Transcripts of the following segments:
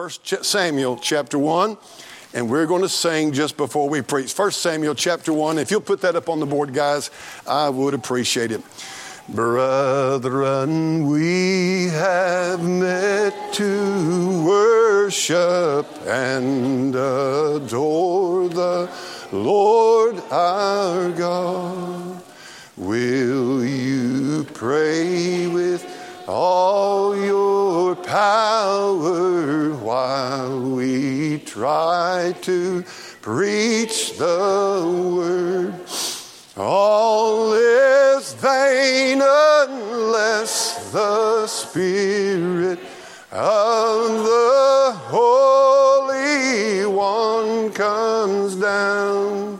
First Samuel chapter 1, and we're going to sing just before we preach. First Samuel chapter 1. If you'll put that up on the board, guys, I would appreciate it. Brethren, we have met to worship and adore the Lord our God. Will you pray with all your power while we try to preach the word. All is vain unless the Spirit of the Holy One comes down.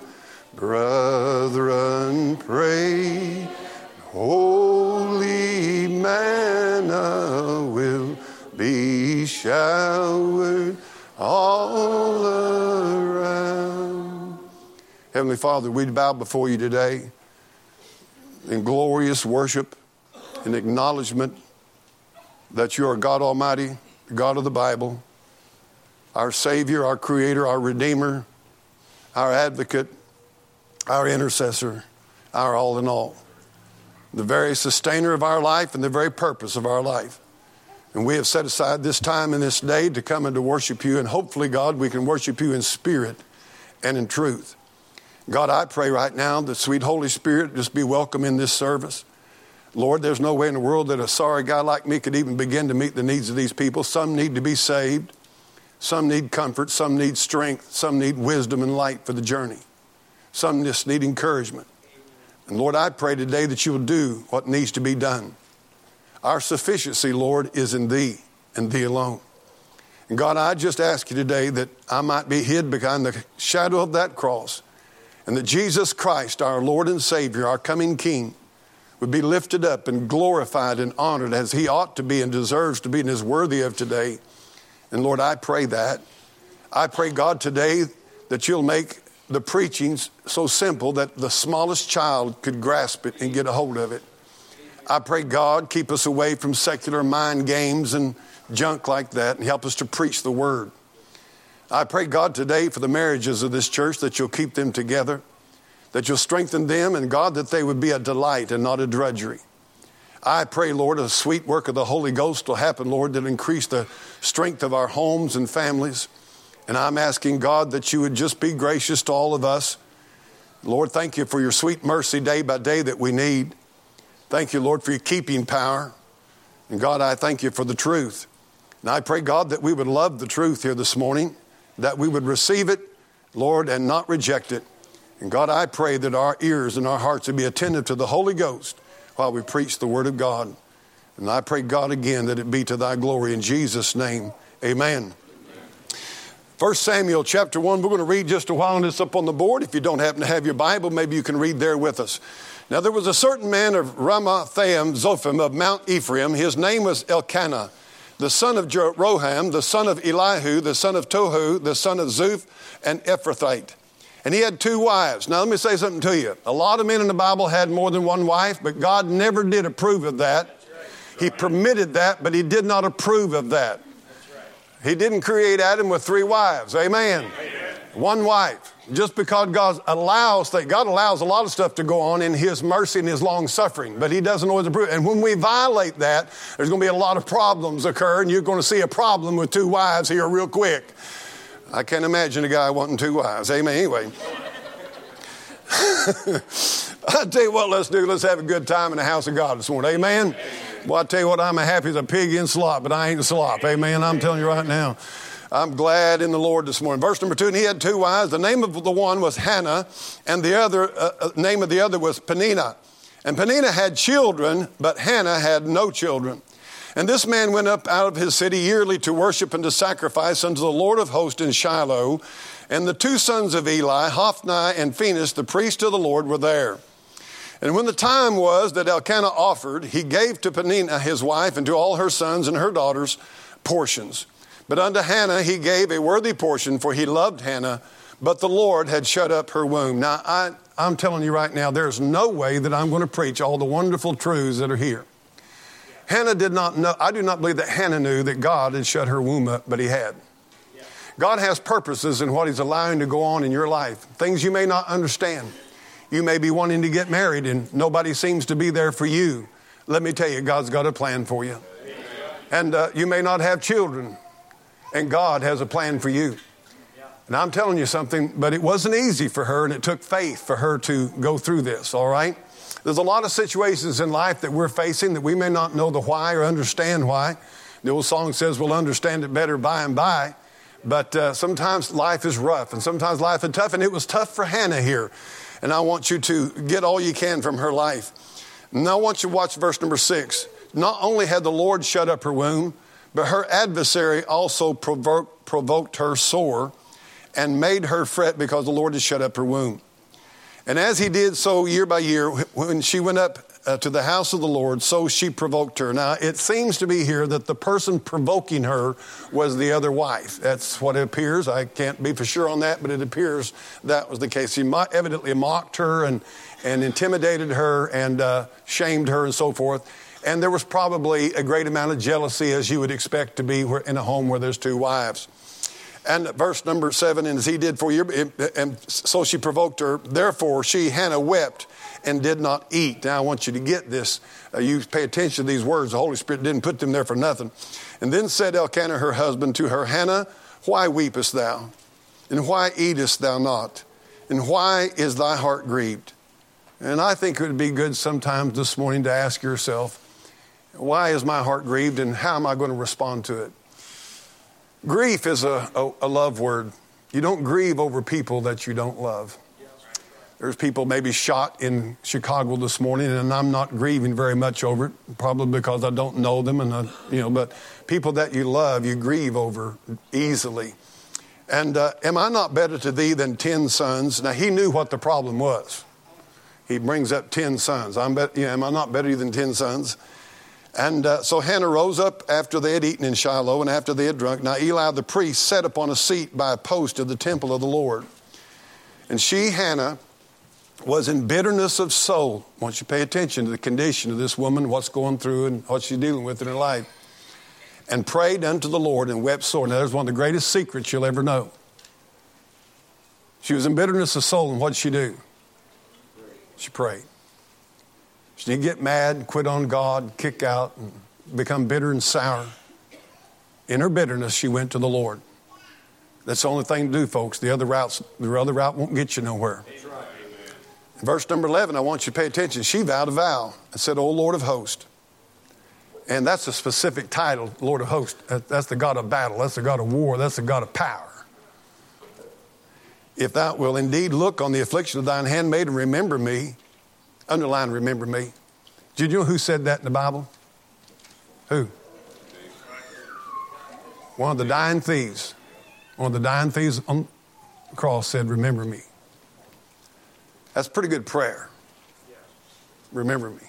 Brethren, pray. Holy manna will be showered all around. Heavenly Father, we bow before you today in glorious worship and acknowledgement that you are God Almighty, God of the Bible, our Savior, our Creator, our Redeemer, our Advocate, our Intercessor, our all in all, the very sustainer of our life and the very purpose of our life. And we have set aside this time and this day to come and to worship you, and hopefully, God, we can worship you in spirit and in truth. God, I pray right now that sweet Holy Spirit just be welcome in this service. Lord, there's no way in the world that a sorry guy like me could even begin to meet the needs of these people. Some need to be saved, some need comfort, some need strength, some need wisdom and light for the journey, some just need encouragement. And Lord, I pray today that you will do what needs to be done. Our sufficiency, Lord, is in Thee and Thee alone. And God, I just ask you today that I might be hid behind the shadow of that cross and that Jesus Christ, our Lord and Savior, our coming King, would be lifted up and glorified and honored as He ought to be and deserves to be and is worthy of today. And Lord, I pray that. I pray, God, today that you'll make the preachings so simple that the smallest child could grasp it and get a hold of it. I pray, God, keep us away from secular mind games and junk like that and help us to preach the word. I pray, God, today for the marriages of this church that you'll keep them together, that you'll strengthen them, and God, that they would be a delight and not a drudgery. I pray, Lord, a sweet work of the Holy Ghost will happen, Lord, that increase the strength of our homes and families. And I'm asking, God, that you would just be gracious to all of us. Lord, thank you for your sweet mercy day by day that we need. Thank you, Lord, for your keeping power. And God, I thank you for the truth. And I pray, God, that we would love the truth here this morning, that we would receive it, Lord, and not reject it. And God, I pray that our ears and our hearts would be attentive to the Holy Ghost while we preach the Word of God. And I pray, God, again, that it be to thy glory. In Jesus' name, amen. First Samuel chapter 1, we're going to read just a while, and it's up on the board. If you don't happen to have your Bible, maybe you can read there with us. Now there was a certain man of Ramathaim Zophim of Mount Ephraim. His name was Elkanah, the son of Jeroham, the son of Elihu, the son of Tohu, the son of Zuph, and Ephrathite. And he had two wives. Now let me say something to you. A lot of men in the Bible had more than one wife, but God never did approve of that. He permitted that, but he did not approve of that. He didn't create Adam with three wives. Amen. Amen. One wife just because God allows that God allows a lot of stuff to go on in His mercy and His long suffering, but He doesn't always approve. And when we violate that, there's going to be a lot of problems occur, and you're going to see a problem with two wives here real quick. I can't imagine a guy wanting two wives. Amen. Anyway. I tell you what, let's do. Let's have a good time in the house of God this morning. Amen. Amen. Well, I tell you what, I'm as happy as a pig in slop, but I ain't slop. Amen. I'm telling you right now. I'm glad in the Lord this morning. Verse number two, and he had two wives. The name of the one was Hannah, and the other uh, uh, name of the other was Peninnah. And Peninnah had children, but Hannah had no children. And this man went up out of his city yearly to worship and to sacrifice unto the Lord of hosts in Shiloh. And the two sons of Eli, Hophni and Phinehas, the priest of the Lord, were there. And when the time was that Elkanah offered, he gave to Peninnah his wife and to all her sons and her daughters portions. But unto Hannah he gave a worthy portion, for he loved Hannah, but the Lord had shut up her womb. Now, I, I'm telling you right now, there's no way that I'm going to preach all the wonderful truths that are here. Hannah did not know, I do not believe that Hannah knew that God had shut her womb up, but he had. God has purposes in what He's allowing to go on in your life, things you may not understand. You may be wanting to get married and nobody seems to be there for you. Let me tell you, God's got a plan for you. And uh, you may not have children, and God has a plan for you. And I'm telling you something, but it wasn't easy for her, and it took faith for her to go through this, all right? There's a lot of situations in life that we're facing that we may not know the why or understand why. The old song says we'll understand it better by and by. But uh, sometimes life is rough and sometimes life is tough, and it was tough for Hannah here. And I want you to get all you can from her life. Now I want you to watch verse number six. Not only had the Lord shut up her womb, but her adversary also provoked, provoked her sore and made her fret because the Lord had shut up her womb. And as he did so year by year, when she went up uh, to the house of the Lord, so she provoked her. Now, it seems to be here that the person provoking her was the other wife. That's what it appears. I can't be for sure on that, but it appears that was the case. He evidently mocked her and, and intimidated her and uh, shamed her and so forth. And there was probably a great amount of jealousy, as you would expect to be in a home where there's two wives. And verse number seven, and as he did for you, and so she provoked her. Therefore, she, Hannah, wept and did not eat. Now, I want you to get this. Uh, you pay attention to these words. The Holy Spirit didn't put them there for nothing. And then said Elkanah, her husband, to her, Hannah, why weepest thou? And why eatest thou not? And why is thy heart grieved? And I think it would be good sometimes this morning to ask yourself, why is my heart grieved and how am I going to respond to it? Grief is a, a, a love word. You don't grieve over people that you don't love. There's people maybe shot in Chicago this morning, and I'm not grieving very much over it, probably because I don't know them, and I, you know. But people that you love, you grieve over easily. And uh, am I not better to thee than ten sons? Now he knew what the problem was. He brings up ten sons. I'm bet, am I not better than ten sons? And uh, so Hannah rose up after they had eaten in Shiloh and after they had drunk. Now Eli the priest sat upon a seat by a post of the temple of the Lord. And she, Hannah, was in bitterness of soul. Want you pay attention to the condition of this woman, what's going through and what she's dealing with in her life. And prayed unto the Lord and wept sore. Now, there's one of the greatest secrets you'll ever know. She was in bitterness of soul, and what did she do? She prayed. She didn't get mad quit on God, kick out, and become bitter and sour. In her bitterness, she went to the Lord. That's the only thing to do, folks. The other routes, the other route won't get you nowhere. In verse number 11, I want you to pay attention. She vowed a vow and said, O Lord of hosts. And that's a specific title, Lord of hosts. That's the God of battle. That's the God of war. That's the God of power. If thou wilt indeed look on the affliction of thine handmaid and remember me, Underline, remember me. Did you know who said that in the Bible? Who? One of the dying thieves. One of the dying thieves on the cross said, Remember me. That's pretty good prayer. Remember me.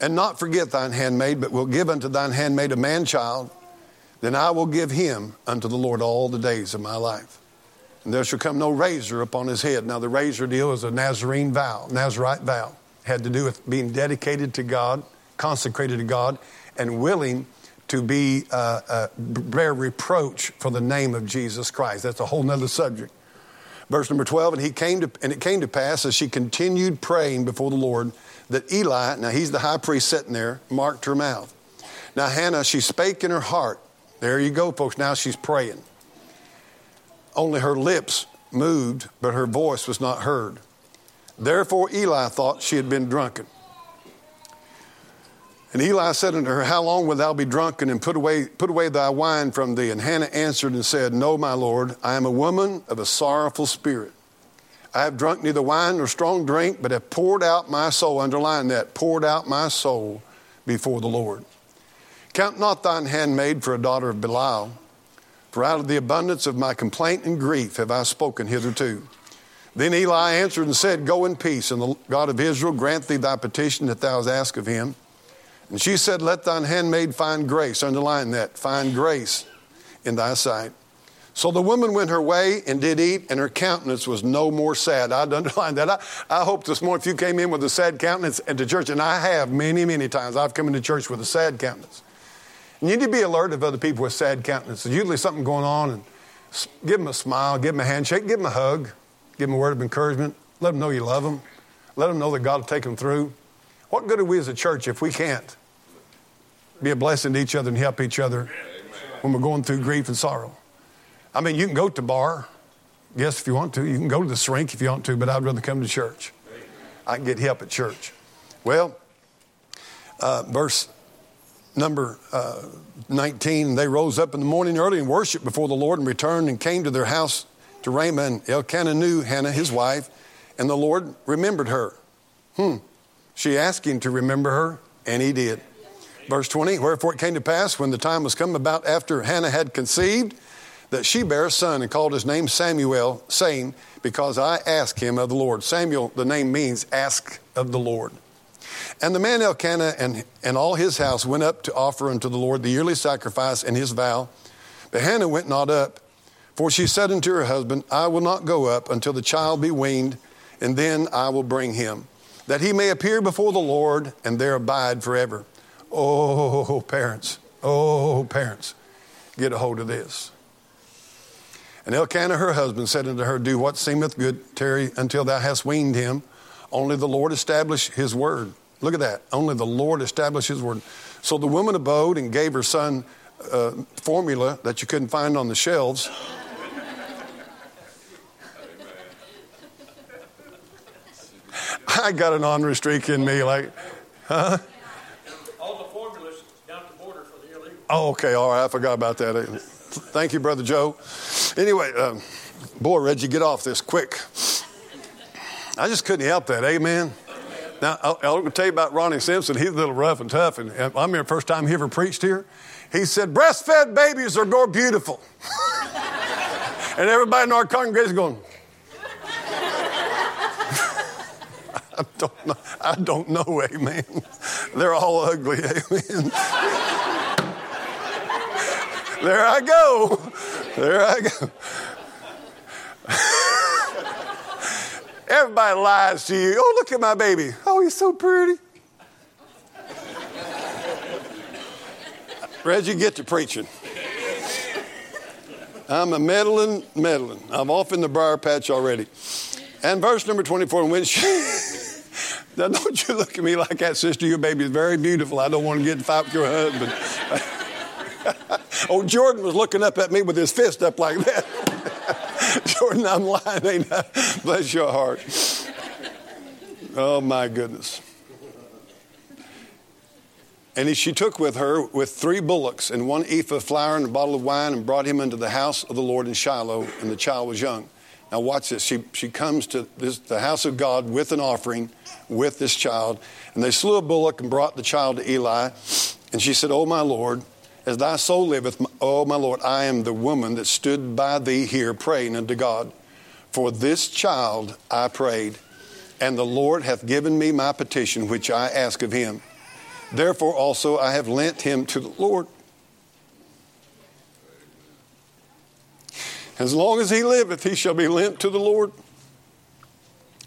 And not forget thine handmaid, but will give unto thine handmaid a man child. Then I will give him unto the Lord all the days of my life and there shall come no razor upon his head. Now, the razor deal is a Nazarene vow, Nazarite vow. Had to do with being dedicated to God, consecrated to God, and willing to be uh, uh, bear reproach for the name of Jesus Christ. That's a whole nother subject. Verse number 12, and he came to, and it came to pass as she continued praying before the Lord that Eli, now he's the high priest sitting there, marked her mouth. Now Hannah, she spake in her heart. There you go, folks. Now she's praying. Only her lips moved, but her voice was not heard. Therefore Eli thought she had been drunken. And Eli said unto her, How long wilt thou be drunken, and put away, put away thy wine from thee? And Hannah answered and said, No, my Lord, I am a woman of a sorrowful spirit. I have drunk neither wine nor strong drink, but have poured out my soul, underline that, poured out my soul before the Lord. Count not thine handmaid for a daughter of Belial for out of the abundance of my complaint and grief have I spoken hitherto. Then Eli answered and said, Go in peace, and the God of Israel grant thee thy petition that thou hast asked of him. And she said, Let thine handmaid find grace. Underline that, find grace in thy sight. So the woman went her way and did eat, and her countenance was no more sad. I'd underline that. I, I hope this morning, if you came in with a sad countenance into church, and I have many, many times, I've come into church with a sad countenance. And you need to be alert of other people with sad countenances. Usually something going on, and give them a smile, give them a handshake, give them a hug, give them a word of encouragement. Let them know you love them. Let them know that God will take them through. What good are we as a church if we can't be a blessing to each other and help each other when we're going through grief and sorrow? I mean, you can go to bar, yes, if you want to. You can go to the shrink if you want to, but I'd rather come to church. I can get help at church. Well, uh, verse number uh, 19 they rose up in the morning early and worshiped before the Lord and returned and came to their house to Ramah. And Elkanah knew Hannah, his wife, and the Lord remembered her. Hmm. She asked him to remember her, and he did. Verse 20 Wherefore it came to pass when the time was come about after Hannah had conceived that she bare a son and called his name Samuel, saying, Because I asked him of the Lord. Samuel, the name means ask of the Lord. And the man Elkanah and, and all his house went up to offer unto the Lord the yearly sacrifice and his vow. But Hannah went not up, for she said unto her husband, I will not go up until the child be weaned, and then I will bring him, that he may appear before the Lord and there abide forever. Oh, parents, oh, parents, get a hold of this. And Elkanah, her husband, said unto her, Do what seemeth good, tarry until thou hast weaned him. Only the Lord establish his word. Look at that. Only the Lord established his word. So the woman abode and gave her son uh, formula that you couldn't find on the shelves. I got an honor streak in me, like, huh? All the formulas down the border for the illegal. Oh, okay, all right, I forgot about that. Thank you, Brother Joe. Anyway, um, boy, Reggie, get off this quick. I just couldn't help that. Amen. Now, I'll, I'll tell you about Ronnie Simpson. He's a little rough and tough. And, and I remember the first time he ever preached here, he said, Breastfed babies are more beautiful. and everybody in our congregation going, I don't know. I don't know, amen. They're all ugly, amen. There I go. There I go. Everybody lies to you. Oh, look at my baby. Oh, he's so pretty. Reggie, get to preaching. I'm a meddling, meddling. I'm off in the briar patch already. And verse number 24, and when she, now don't you look at me like that, sister. Your baby is very beautiful. I don't want to get in fight with your husband. oh, Jordan was looking up at me with his fist up like that. Jordan, I'm lying, ain't I? Bless your heart. Oh, my goodness. And she took with her with three bullocks and one ephah of flour and a bottle of wine and brought him into the house of the Lord in Shiloh, and the child was young. Now watch this. She, she comes to this, the house of God with an offering with this child, and they slew a bullock and brought the child to Eli. And she said, Oh, my Lord, as thy soul liveth, O my Lord, I am the woman that stood by thee here praying unto God. For this child I prayed, and the Lord hath given me my petition which I ask of him. Therefore also I have lent him to the Lord. As long as he liveth, he shall be lent to the Lord.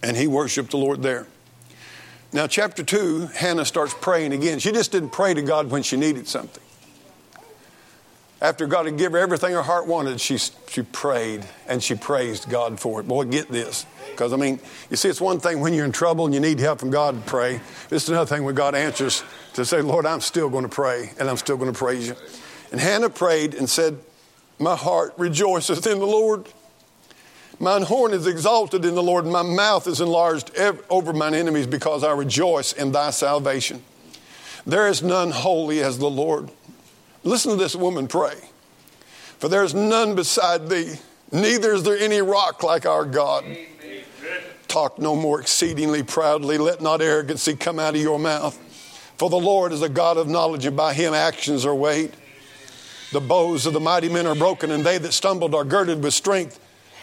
And he worshiped the Lord there. Now, chapter 2, Hannah starts praying again. She just didn't pray to God when she needed something. After God had given her everything her heart wanted, she, she prayed and she praised God for it. Boy, get this. Because, I mean, you see, it's one thing when you're in trouble and you need help from God to pray. It's another thing when God answers to say, Lord, I'm still going to pray and I'm still going to praise you. And Hannah prayed and said, My heart rejoiceth in the Lord. Mine horn is exalted in the Lord, and my mouth is enlarged over mine enemies because I rejoice in thy salvation. There is none holy as the Lord. Listen to this woman pray. For there is none beside thee, neither is there any rock like our God. Talk no more exceedingly proudly. Let not arrogancy come out of your mouth. For the Lord is a God of knowledge, and by him actions are weighed. The bows of the mighty men are broken, and they that stumbled are girded with strength.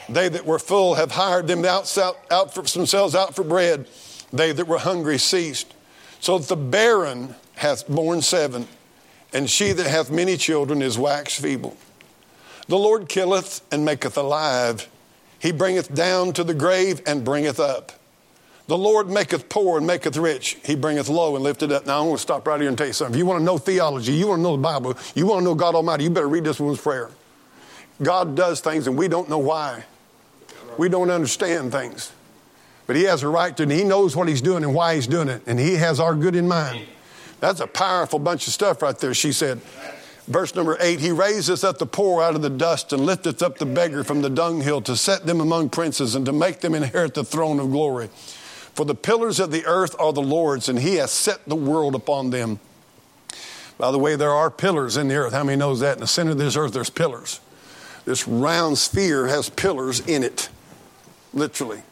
They that were full have hired them out, out for themselves out for bread. They that were hungry ceased. So that the barren hath borne seven and she that hath many children is waxed feeble. The Lord killeth and maketh alive. He bringeth down to the grave and bringeth up. The Lord maketh poor and maketh rich. He bringeth low and lifteth up. Now, I'm going to stop right here and tell you something. If you want to know theology, you want to know the Bible, you want to know God Almighty, you better read this woman's prayer. God does things and we don't know why. We don't understand things. But He has a right to, and He knows what He's doing and why He's doing it, and He has our good in mind. That's a powerful bunch of stuff right there, she said. Verse number eight, he raiseth up the poor out of the dust and lifteth up the beggar from the dunghill to set them among princes and to make them inherit the throne of glory. For the pillars of the earth are the Lord's, and he has set the world upon them. By the way, there are pillars in the earth. How many knows that? In the center of this earth, there's pillars. This round sphere has pillars in it, literally.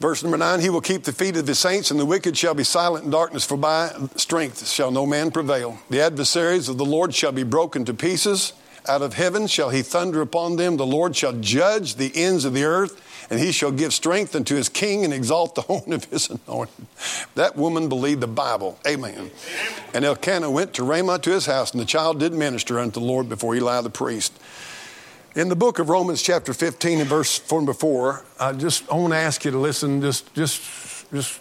Verse number nine, he will keep the feet of the saints, and the wicked shall be silent in darkness, for by strength shall no man prevail. The adversaries of the Lord shall be broken to pieces. Out of heaven shall he thunder upon them. The Lord shall judge the ends of the earth, and he shall give strength unto his king and exalt the horn of his anointing. That woman believed the Bible. Amen. And Elkanah went to Ramah to his house, and the child did minister unto the Lord before Eli the priest. In the book of Romans, chapter 15 and verse 4 and before, I just I want to ask you to listen, just, just, just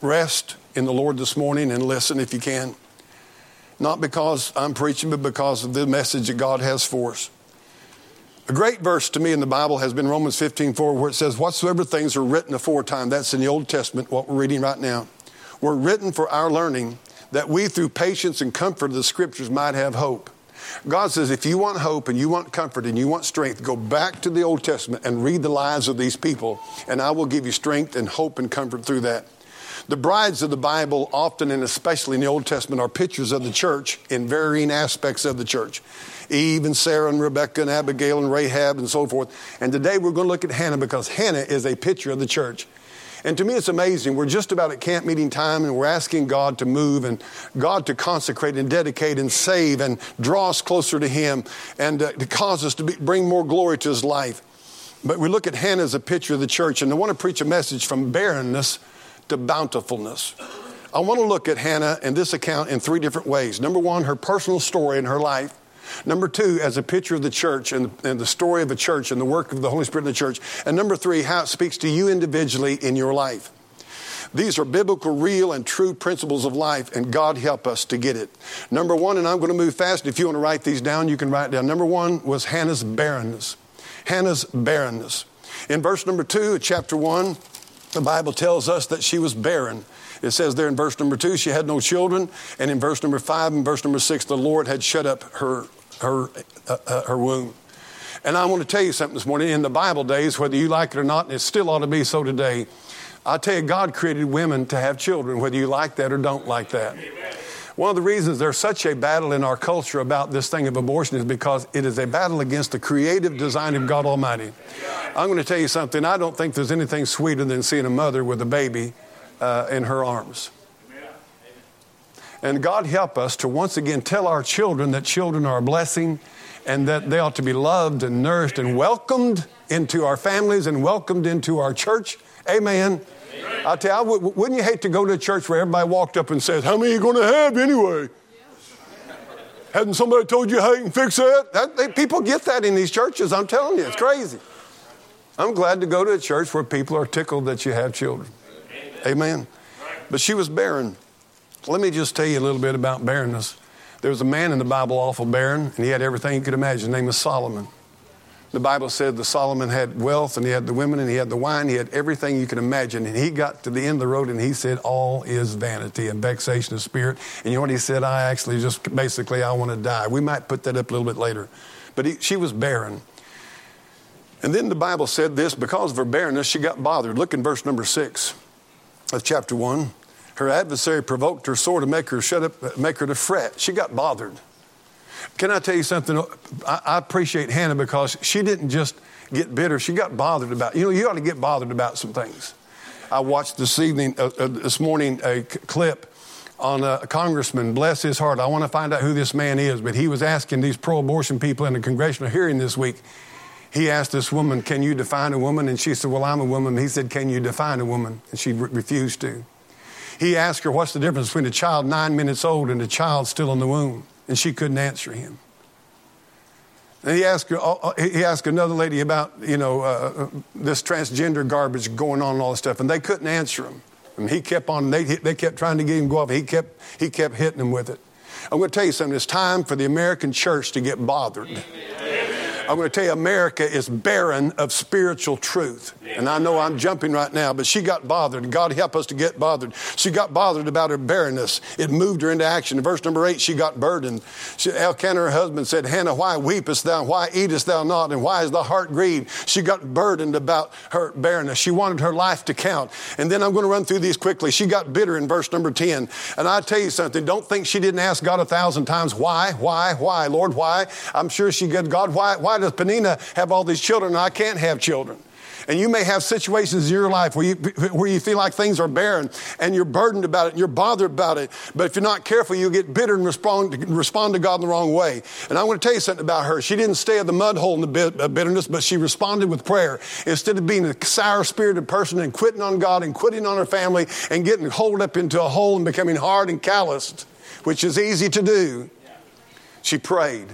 rest in the Lord this morning and listen if you can. Not because I'm preaching, but because of the message that God has for us. A great verse to me in the Bible has been Romans 15 4, where it says, Whatsoever things are written aforetime, that's in the Old Testament, what we're reading right now, were written for our learning, that we through patience and comfort of the scriptures might have hope. God says, if you want hope and you want comfort and you want strength, go back to the Old Testament and read the lives of these people, and I will give you strength and hope and comfort through that. The brides of the Bible, often and especially in the Old Testament, are pictures of the church in varying aspects of the church. Eve and Sarah and Rebecca and Abigail and Rahab and so forth. And today we're going to look at Hannah because Hannah is a picture of the church. And to me, it's amazing. We're just about at camp meeting time and we're asking God to move and God to consecrate and dedicate and save and draw us closer to Him and uh, to cause us to be, bring more glory to His life. But we look at Hannah as a picture of the church, and I want to preach a message from barrenness to bountifulness. I want to look at Hannah and this account in three different ways. Number one, her personal story in her life. Number two, as a picture of the church and, and, the story of the church and the work of the Holy Spirit in the church. And number three, how it speaks to you individually in your life. These are biblical, real, and true principles of life, and God help us to get it. Number one, and I'm going to move fast. If you want to write these down, you can write down. Number one was Hannah's barrenness. Hannah's barrenness. In verse number two, chapter one, the Bible tells us that she was barren. It says there in verse number two, she had no children. And in verse number five and verse number six, the Lord had shut up her her, uh, uh, her womb. And I want to tell you something this morning. In the Bible days, whether you like it or not, and it still ought to be so today, I tell you, God created women to have children, whether you like that or don't like that. Amen. One of the reasons there's such a battle in our culture about this thing of abortion is because it is a battle against the creative design of God Almighty. I'm going to tell you something. I don't think there's anything sweeter than seeing a mother with a baby uh, in her arms. And God help us to once again tell our children that children are a blessing and that they ought to be loved and nourished and welcomed into our families and welcomed into our church. Amen. Amen. I tell you, wouldn't you hate to go to a church where everybody walked up and says, How many are you going to have anyway? Hadn't somebody told you how you can fix that? that they, people get that in these churches. I'm telling you, it's crazy. I'm glad to go to a church where people are tickled that you have children. Amen. But she was barren. Let me just tell you a little bit about barrenness. There was a man in the Bible awful barren, and he had everything you could imagine. His name was Solomon. The Bible said that Solomon had wealth, and he had the women, and he had the wine, he had everything you could imagine. And he got to the end of the road, and he said, All is vanity and vexation of spirit. And you know what he said? I actually just basically, I want to die. We might put that up a little bit later. But he, she was barren. And then the Bible said this because of her barrenness, she got bothered. Look in verse number six of chapter one. Her adversary provoked her sore to make her shut up, make her to fret. She got bothered. Can I tell you something? I, I appreciate Hannah because she didn't just get bitter. She got bothered about. You know, you ought to get bothered about some things. I watched this evening, uh, uh, this morning, a c- clip on a congressman. Bless his heart. I want to find out who this man is, but he was asking these pro-abortion people in a congressional hearing this week. He asked this woman, "Can you define a woman?" And she said, "Well, I'm a woman." He said, "Can you define a woman?" And she re- refused to. He asked her, What's the difference between a child nine minutes old and a child still in the womb? And she couldn't answer him. And he asked, uh, uh, he asked another lady about, you know, uh, this transgender garbage going on and all this stuff, and they couldn't answer him. And he kept on, they, they kept trying to get him to go off. He kept, he kept hitting them with it. I'm going to tell you something. It's time for the American church to get bothered. Amen. I'm going to tell you, America is barren of spiritual truth. And I know I'm jumping right now, but she got bothered. God help us to get bothered. She got bothered about her barrenness. It moved her into action. In verse number eight, she got burdened. She, Elkanah, her husband, said, Hannah, why weepest thou? Why eatest thou not? And why is thy heart grieved? She got burdened about her barrenness. She wanted her life to count. And then I'm going to run through these quickly. She got bitter in verse number 10. And I tell you something, don't think she didn't ask God a thousand times, why, why, why, Lord, why? I'm sure she did, God, why, why does Peninnah have all these children and I can't have children? And you may have situations in your life where you, where you feel like things are barren and you're burdened about it and you're bothered about it. But if you're not careful, you get bitter and respond, respond to God in the wrong way. And I want to tell you something about her. She didn't stay at the mud hole in the bit, uh, bitterness, but she responded with prayer. Instead of being a sour spirited person and quitting on God and quitting on her family and getting holed up into a hole and becoming hard and calloused, which is easy to do, she prayed.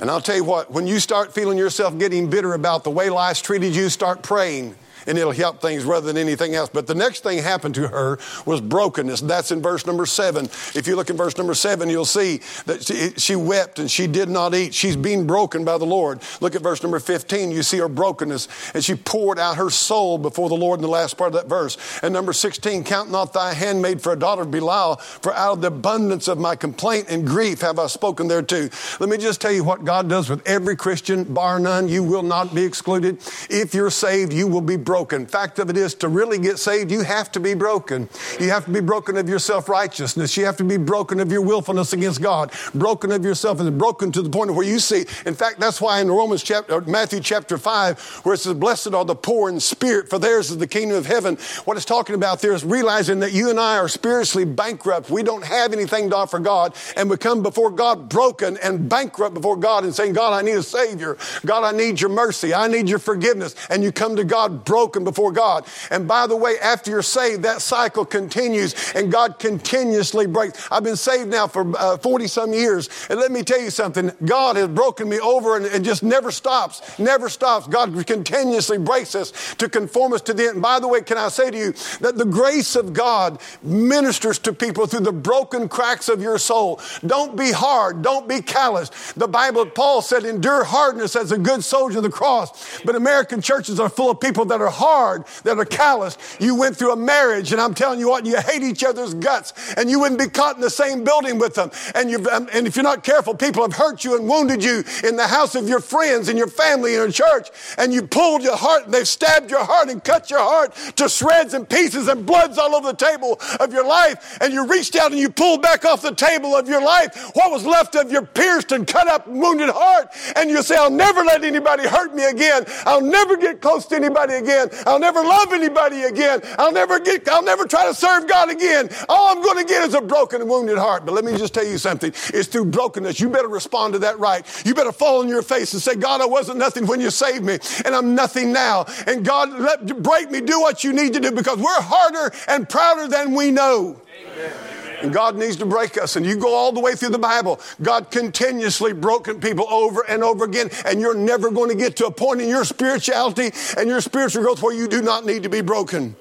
And I'll tell you what, when you start feeling yourself getting bitter about the way life's treated you, start praying and it'll help things rather than anything else. But the next thing happened to her was brokenness. That's in verse number seven. If you look in verse number seven, you'll see that she, she wept and she did not eat. She's being broken by the Lord. Look at verse number 15. You see her brokenness and she poured out her soul before the Lord in the last part of that verse. And number 16, count not thy handmaid for a daughter of Belial, for out of the abundance of my complaint and grief have I spoken thereto. Let me just tell you what God does with every Christian, bar none. You will not be excluded. If you're saved, you will be broken broken. Fact of it is, to really get saved, you have to be broken. You have to be broken of your self righteousness. You have to be broken of your willfulness against God, broken of yourself, and broken to the point where you see. In fact, that's why in Romans chapter, Matthew chapter 5, where it says, Blessed are the poor in spirit, for theirs is the kingdom of heaven. What it's talking about there is realizing that you and I are spiritually bankrupt. We don't have anything to offer God, and we come before God broken and bankrupt before God and saying, God, I need a Savior. God, I need your mercy. I need your forgiveness. And you come to God broken broken before God. And by the way, after you're saved, that cycle continues and God continuously breaks. I've been saved now for 40 uh, some years. And let me tell you something God has broken me over and, and just never stops, never stops. God continuously breaks us to conform us to the end. And by the way, can I say to you that the grace of God ministers to people through the broken cracks of your soul. Don't be hard, don't be callous. The Bible, Paul said, endure hardness as a good soldier of the cross. But American churches are full of people that are hard, that are callous. You went through a marriage, and I'm telling you what, you hate each other's guts, and you wouldn't be caught in the same building with them. And, you um, and if you're not careful, people have hurt you and wounded you in the house of your friends and your family and your church, and you pulled your heart, and they've stabbed your heart and cut your heart to shreds and pieces, and blood's all over the table of your life, and you reached out and you pulled back off the table of your life what was left of your pierced and cut up, wounded heart, and you say, I'll never let anybody hurt me again. I'll never get close to anybody again again. I'll never love anybody again. I'll never get, I'll never try to serve God again. All I'm going to get is a broken and wounded heart. But let me just tell you something. It's through brokenness. You better respond to that right. You better fall on your face and say, God, I wasn't nothing when you saved me, and I'm nothing now. And God, let break me, do what you need to do because we're harder and prouder than we know. Amen. And God needs to break us. And you go all the way through the Bible. God continuously broken people over and over again. And you're never going to get to a point in your spirituality and your spiritual growth where you do not need to be broken.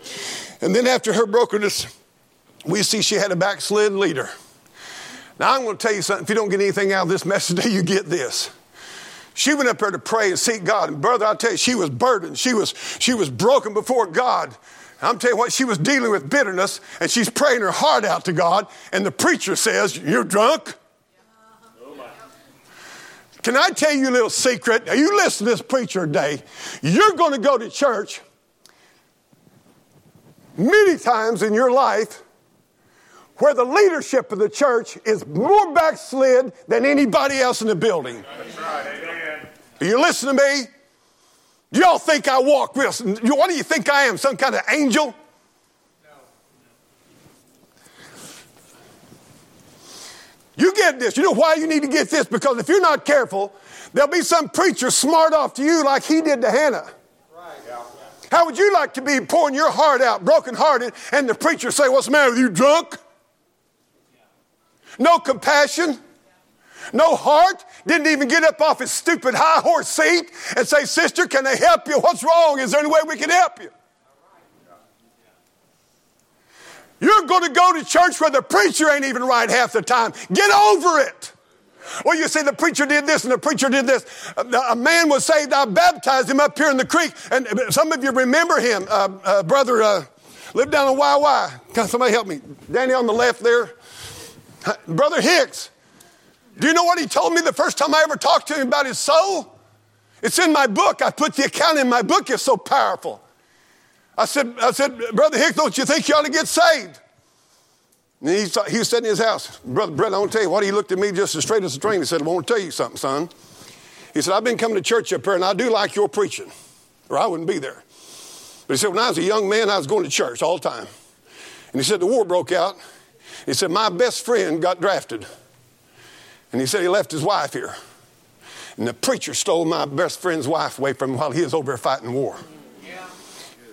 And then after her brokenness, we see she had a backslid leader. Now I'm going to tell you something. If you don't get anything out of this message today, you get this. She went up there to pray and seek God. And brother, I tell you, she was burdened. She was, she was broken before God. I'm telling you what, she was dealing with bitterness and she's praying her heart out to God, and the preacher says, You're drunk. Can I tell you a little secret? Now, you listen to this preacher today. You're going to go to church many times in your life where the leadership of the church is more backslid than anybody else in the building. That's right. Amen. You listen to me? Do y'all think I walk with? What do you think I am? Some kind of angel? You get this. You know why you need to get this? Because if you're not careful, there'll be some preacher smart off to you like he did to Hannah. Right. How would you like to be pouring your heart out, brokenhearted, and the preacher say, What's the matter with you, drunk? No compassion. no heart, didn't even get up off his stupid high horse seat and say, Sister, can I help you? What's wrong? Is there any way we can help you? You're going to go to church where the preacher ain't even right half the time. Get over it. Well, you say the preacher did this and the preacher did this. A man was saved. I baptized him up here in the creek. And some of you remember him, uh, uh, brother, uh, lived down in YY. Can somebody help me? Danny on the left there. Brother Hicks. Do you know what he told me the first time I ever talked to him about his soul? It's in my book. I put the account in my book. It's so powerful. I said, I said, Brother Hicks, don't you think you ought to get saved? And he, he was sitting in his house. Brother Brett, I want to tell you what. He looked at me just as straight as a train. He said, I want to tell you something, son. He said, I've been coming to church up here and I do like your preaching, or I wouldn't be there. But he said, when I was a young man, I was going to church all the time. And he said, the war broke out. He said, my best friend got drafted. And he said he left his wife here. And the preacher stole my best friend's wife away from him while he was over fighting war.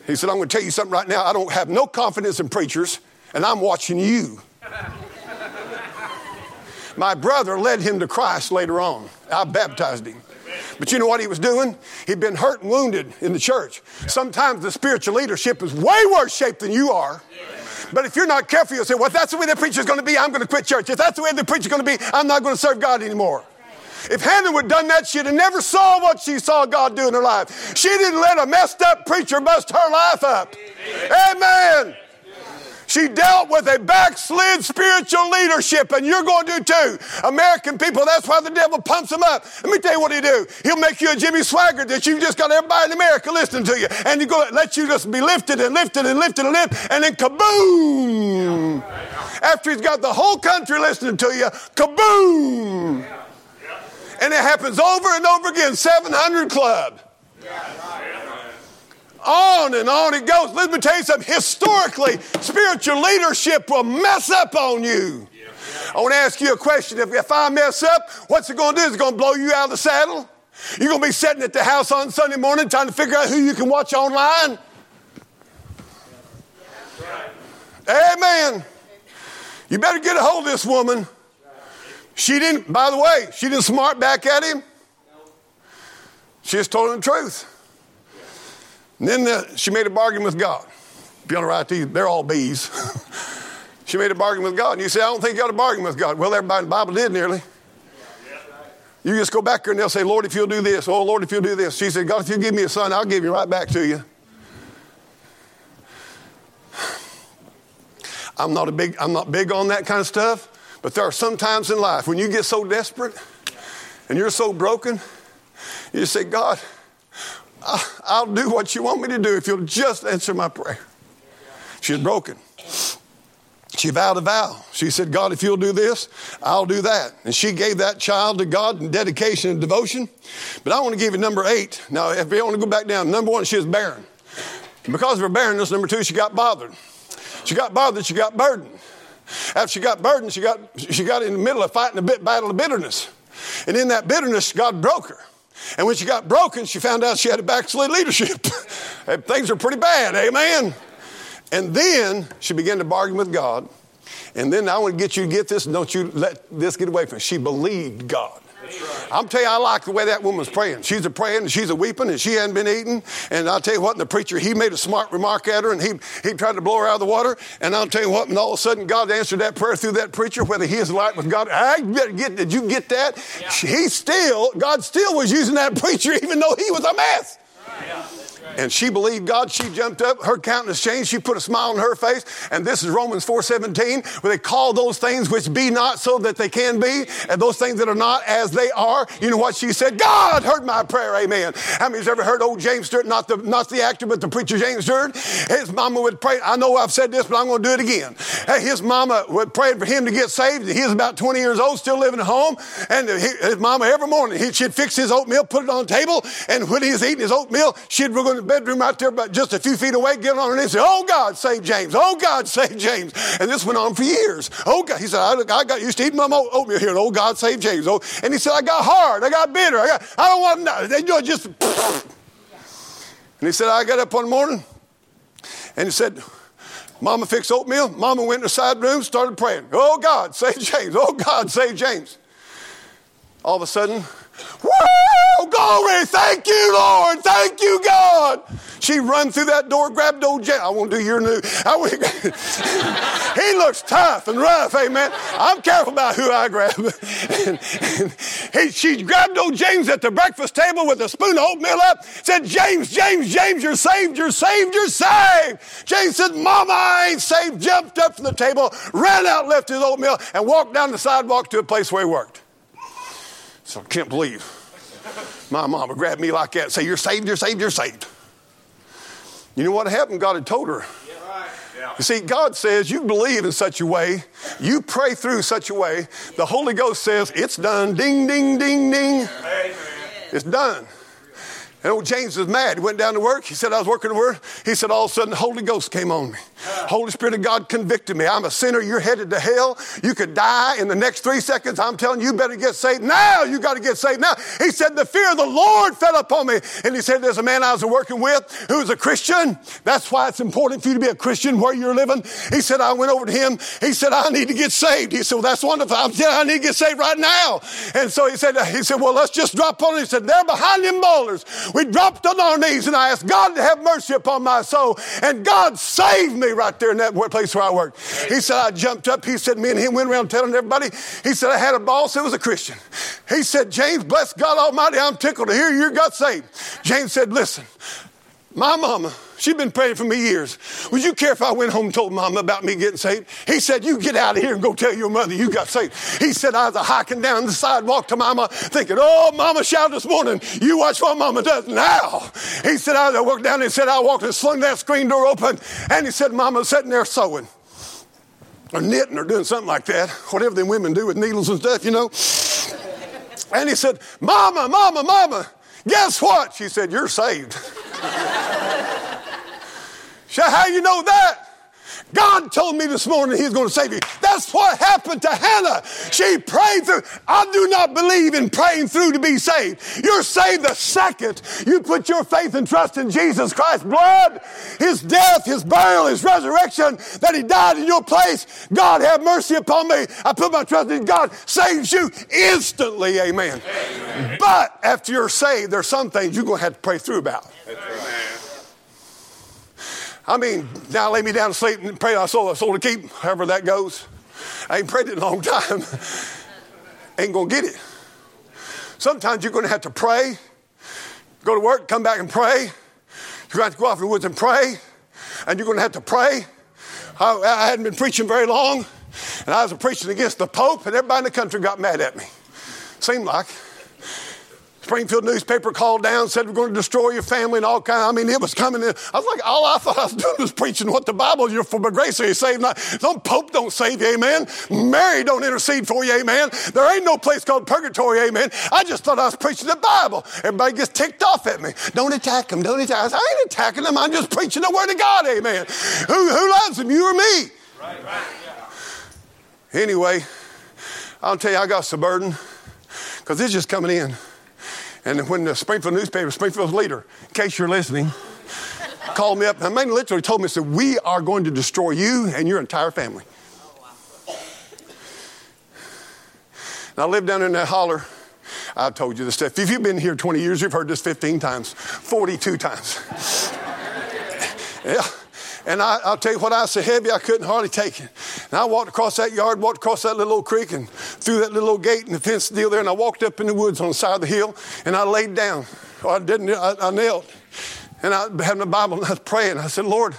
He said, I'm going to tell you something right now. I don't have no confidence in preachers, and I'm watching you. My brother led him to Christ later on. I baptized him. But you know what he was doing? He'd been hurt and wounded in the church. Sometimes the spiritual leadership is way worse shape than you are. But if you're not careful, you'll say, well, if that's the way the preacher's going to be, I'm going to quit church. If that's the way the preacher's going to be, I'm not going to serve God anymore. If Hannah would have done that, she'd have never saw what she saw God do in her life. She didn't let a messed up preacher bust her life up. Amen. She dealt with a backslid spiritual leadership, and you're going to do too. American people, that's why the devil pumps them up. Let me tell you what he do. He'll make you a Jimmy Swaggart that you've just got everybody in America listening to you, and he go let you just be lifted and lifted and lifted and lifted, and then kaboom! After he's got the whole country listening to you, kaboom! And it happens over and over again. 700 Club. On and on it goes. Let me tell you something. Historically, spiritual leadership will mess up on you. I want to ask you a question. If, if I mess up, what's it going to do? Is it going to blow you out of the saddle? You're going to be sitting at the house on Sunday morning trying to figure out who you can watch online? Amen. You better get a hold of this woman. She didn't, by the way, she didn't smart back at him. She just told him the truth. And then the, she made a bargain with God. If you want to write these, they're all bees. she made a bargain with God. And you say, I don't think you got a bargain with God. Well, everybody in the Bible did nearly. You just go back there and they'll say, Lord, if you'll do this, oh, Lord, if you'll do this. She said, God, if you give me a son, I'll give you right back to you. I'm not a big, I'm not big on that kind of stuff. But there are some times in life when you get so desperate and you're so broken, you say, God, I'll do what you want me to do if you'll just answer my prayer. She's broken. She vowed a vow. She said, God, if you'll do this, I'll do that. And she gave that child to God in dedication and devotion. But I want to give you number eight. Now, if you want to go back down, number one, she was barren. Because of her barrenness, number two, she got bothered. She got bothered, she got burdened. After she got burdened, she got, she got in the middle of fighting a bit battle of bitterness. And in that bitterness, God broke her. And when she got broken, she found out she had a backslid leadership. Things are pretty bad, amen? And then she began to bargain with God. And then I want to get you to get this, and don't you let this get away from you. She believed God. I'm telling you, I like the way that woman's praying. She's a praying and she's a weeping and she hadn't been eating. And I'll tell you what, the preacher, he made a smart remark at her and he, he tried to blow her out of the water. And I'll tell you what, and all of a sudden God answered that prayer through that preacher, whether he is light with God. I get, did you get that? Yeah. He still, God still was using that preacher even though he was a mess. Yeah. And she believed God. She jumped up. Her countenance changed. She put a smile on her face. And this is Romans 4.17, where they call those things which be not so that they can be, and those things that are not as they are. You know what she said? God heard my prayer. Amen. How many's ever heard old James Stewart, not the, not the actor, but the preacher James Stewart? His mama would pray. I know I've said this, but I'm going to do it again. His mama would pray for him to get saved. He was about 20 years old, still living at home. And his mama, every morning, she'd fix his oatmeal, put it on the table, and when he was eating his oatmeal, she'd go in the bedroom out there, but just a few feet away, get on her knees and say, Oh God, save James. Oh God, save James. And this went on for years. Oh God, he said, I, look, I got used to eating my oatmeal here, oh God, save James. Oh, and he said, I got hard, I got bitter, I got, I don't want to, they just. And he said, I got up one morning, and he said, Mama fixed oatmeal. Mama went in the side room, started praying. Oh God, save James. Oh God, save James. all of a sudden, whoa, glory, thank you, Lord, thank you, God. She run through that door, grabbed old James. I won't do your new. he looks tough and rough, amen. I'm careful about who I grab. and, and he, she grabbed old James at the breakfast table with a spoon of oatmeal up, said, James, James, James, you're saved, you're saved, you're saved. James said, Mama, I ain't saved, jumped up from the table, ran out, left his oatmeal, and walked down the sidewalk to a place where he worked. So I can't believe my mama grabbed me like that and say, You're saved, you're saved, you're saved. You know what happened? God had told her. You see, God says you believe in such a way, you pray through such a way, the Holy Ghost says, It's done. Ding, ding, ding, ding. It's done. And old James was mad. He went down to work. He said, I was working the word. He said, all of a sudden, the Holy Ghost came on me. Holy Spirit of God convicted me. I'm a sinner. You're headed to hell. You could die in the next three seconds. I'm telling you, you better get saved now. You got to get saved now. He said, the fear of the Lord fell upon me. And he said, there's a man I was working with who's a Christian. That's why it's important for you to be a Christian where you're living. He said, I went over to him. He said, I need to get saved. He said, well, that's wonderful. I I need to get saved right now. And so he said, he said, well, let's just drop on it. He said, they're behind them boulders. We dropped on our knees and I asked God to have mercy upon my soul. And God saved me right there in that place where I worked. He said, I jumped up. He said, me and him went around telling everybody. He said, I had a boss that was a Christian. He said, James, bless God Almighty, I'm tickled to hear you got saved. James said, listen, my mama, she'd been praying for me years. Would you care if I went home and told mama about me getting saved? He said, You get out of here and go tell your mother you got saved. He said, I was hiking down the sidewalk to mama, thinking, Oh, mama shouted this morning, you watch what mama does now. He said, I walked down and said, I walked and slung that screen door open. And he said, Mama's sitting there sewing or knitting or doing something like that, whatever them women do with needles and stuff, you know. And he said, Mama, Mama, Mama, guess what? She said, You're saved. How you know that? God told me this morning He's going to save you. That's what happened to Hannah. She prayed through. I do not believe in praying through to be saved. You're saved the second you put your faith and trust in Jesus Christ's blood, His death, His burial, His resurrection, that He died in your place. God have mercy upon me. I put my trust in God. Saves you instantly. Amen. Amen. But after you're saved, there's some things you're going to have to pray through about. Amen. I mean, now lay me down to sleep and pray I soul, a soul to keep, however that goes. I ain't prayed in a long time. ain't gonna get it. Sometimes you're gonna have to pray, go to work, come back and pray. You're gonna have to go off in the woods and pray, and you're gonna have to pray. I, I hadn't been preaching very long, and I was preaching against the Pope, and everybody in the country got mad at me. Seemed like. Springfield newspaper called down, said we're going to destroy your family and all kind. I mean, it was coming in. I was like, all I thought I was doing was preaching what the Bible. You're for my grace are you saved. Not, no Pope don't save you, amen. Mary don't intercede for you, amen. There ain't no place called purgatory, amen. I just thought I was preaching the Bible. Everybody gets ticked off at me. Don't attack them. Don't attack. I, I ain't attacking them. I'm just preaching the word of God, amen. Who, who loves them? You or me? Right, right. Yeah. Anyway, I'll tell you, I got some burden because it's just coming in. And when the Springfield newspaper, Springfield's leader, in case you're listening, called me up, and man literally told me, said, We are going to destroy you and your entire family. And I live down in that holler. I've told you this stuff. If you've been here 20 years, you've heard this 15 times, 42 times. yeah. And I, will tell you what, I was so heavy I couldn't hardly take it. And I walked across that yard, walked across that little old creek, and through that little old gate and the fence deal there. And I walked up in the woods on the side of the hill, and I laid down. I didn't, I, I knelt. And I had my Bible, and I was praying. I said, Lord,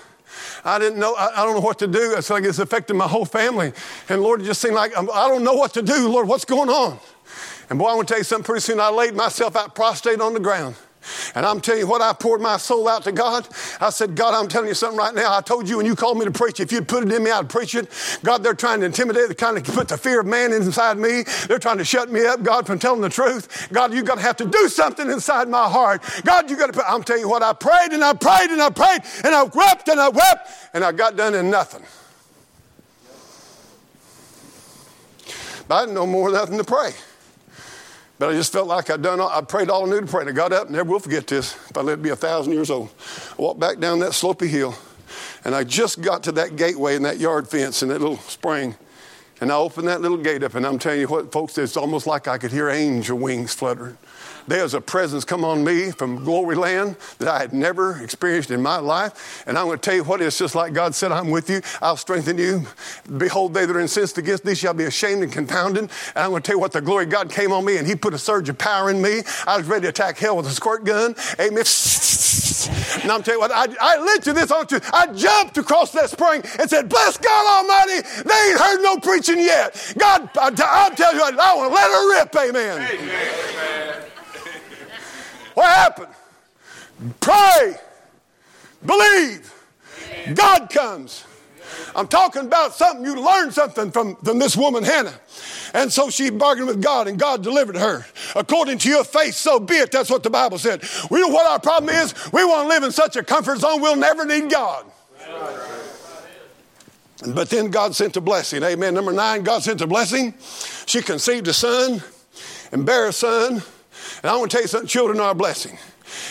I didn't know, I, I, don't know what to do. It's like it's affecting my whole family. And Lord, it just seemed like I'm, I do not know what to do. Lord, what's going on? And boy, I want to tell you something. Pretty soon I laid myself out prostrate on the ground. And I'm telling you what, I poured my soul out to God. I said, God, I'm telling you something right now. I told you when you called me to preach, if you'd put it in me, I'd preach it. God, they're trying to intimidate, they're trying to put the fear of man inside me. They're trying to shut me up, God, from telling the truth. God, you've got to have to do something inside my heart. God, you got to I'm telling you what, I prayed and I prayed and I prayed and I wept and I wept and I got done in nothing. But I didn't know more nothing to pray. But I just felt like I'd done all, I prayed all I knew to pray. And I got up, and never will forget this, if I live to be a thousand years old. I walked back down that slopy hill, and I just got to that gateway and that yard fence and that little spring. And I opened that little gate up, and I'm telling you what, folks, it's almost like I could hear angel wings fluttering. There's a presence come on me from glory land that I had never experienced in my life. And I'm going to tell you what, it's just like God said, I'm with you. I'll strengthen you. Behold, they that are incensed against thee shall be ashamed and confounded. And I'm going to tell you what, the glory God came on me and he put a surge of power in me. I was ready to attack hell with a squirt gun. Amen. And I'm telling you what, I, I lit to this altar. I jumped across that spring and said, Bless God Almighty. They ain't heard no preaching yet. God, I, I'll you what, I want to let her rip. Amen. Amen. What happened? Pray, believe, God comes. I'm talking about something you learned something from, from this woman, Hannah. And so she bargained with God, and God delivered her. According to your faith, so be it. That's what the Bible said. We know what our problem is. We want to live in such a comfort zone, we'll never need God. But then God sent a blessing. Amen. Number nine, God sent a blessing. She conceived a son and bare a son. And I want to tell you something children are a blessing.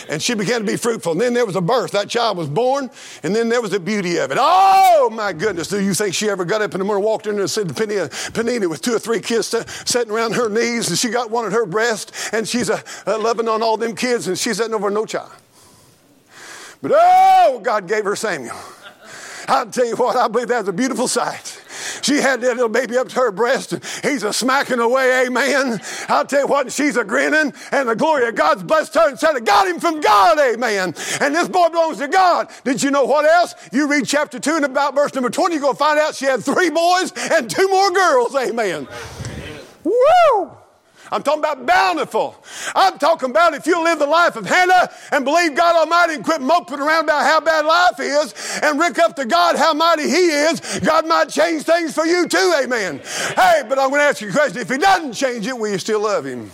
And she began to be fruitful. And then there was a birth. That child was born, and then there was the beauty of it. Oh, my goodness. Do you think she ever got up in the morning, walked in there and said to Peninnah, Peninnah with two or three kids sitting around her knees, and she got one at her breast, and she's a, a loving on all them kids, and she's sitting over no child. But oh, God gave her Samuel. I'll tell you what, I believe that's a beautiful sight. She had that little baby up to her breast, he's a smacking away, amen. I'll tell you what, she's a grinning, and the glory of God's blessed her and said, I got him from God, amen. And this boy belongs to God. Did you know what else? You read chapter 2 and about verse number 20, you're going to find out she had three boys and two more girls, amen. Woo! I'm talking about bountiful. I'm talking about if you live the life of Hannah and believe God Almighty and quit moping around about how bad life is and rick up to God how mighty He is, God might change things for you too, amen. Hey, but I'm going to ask you a question. If He doesn't change it, will you still love Him?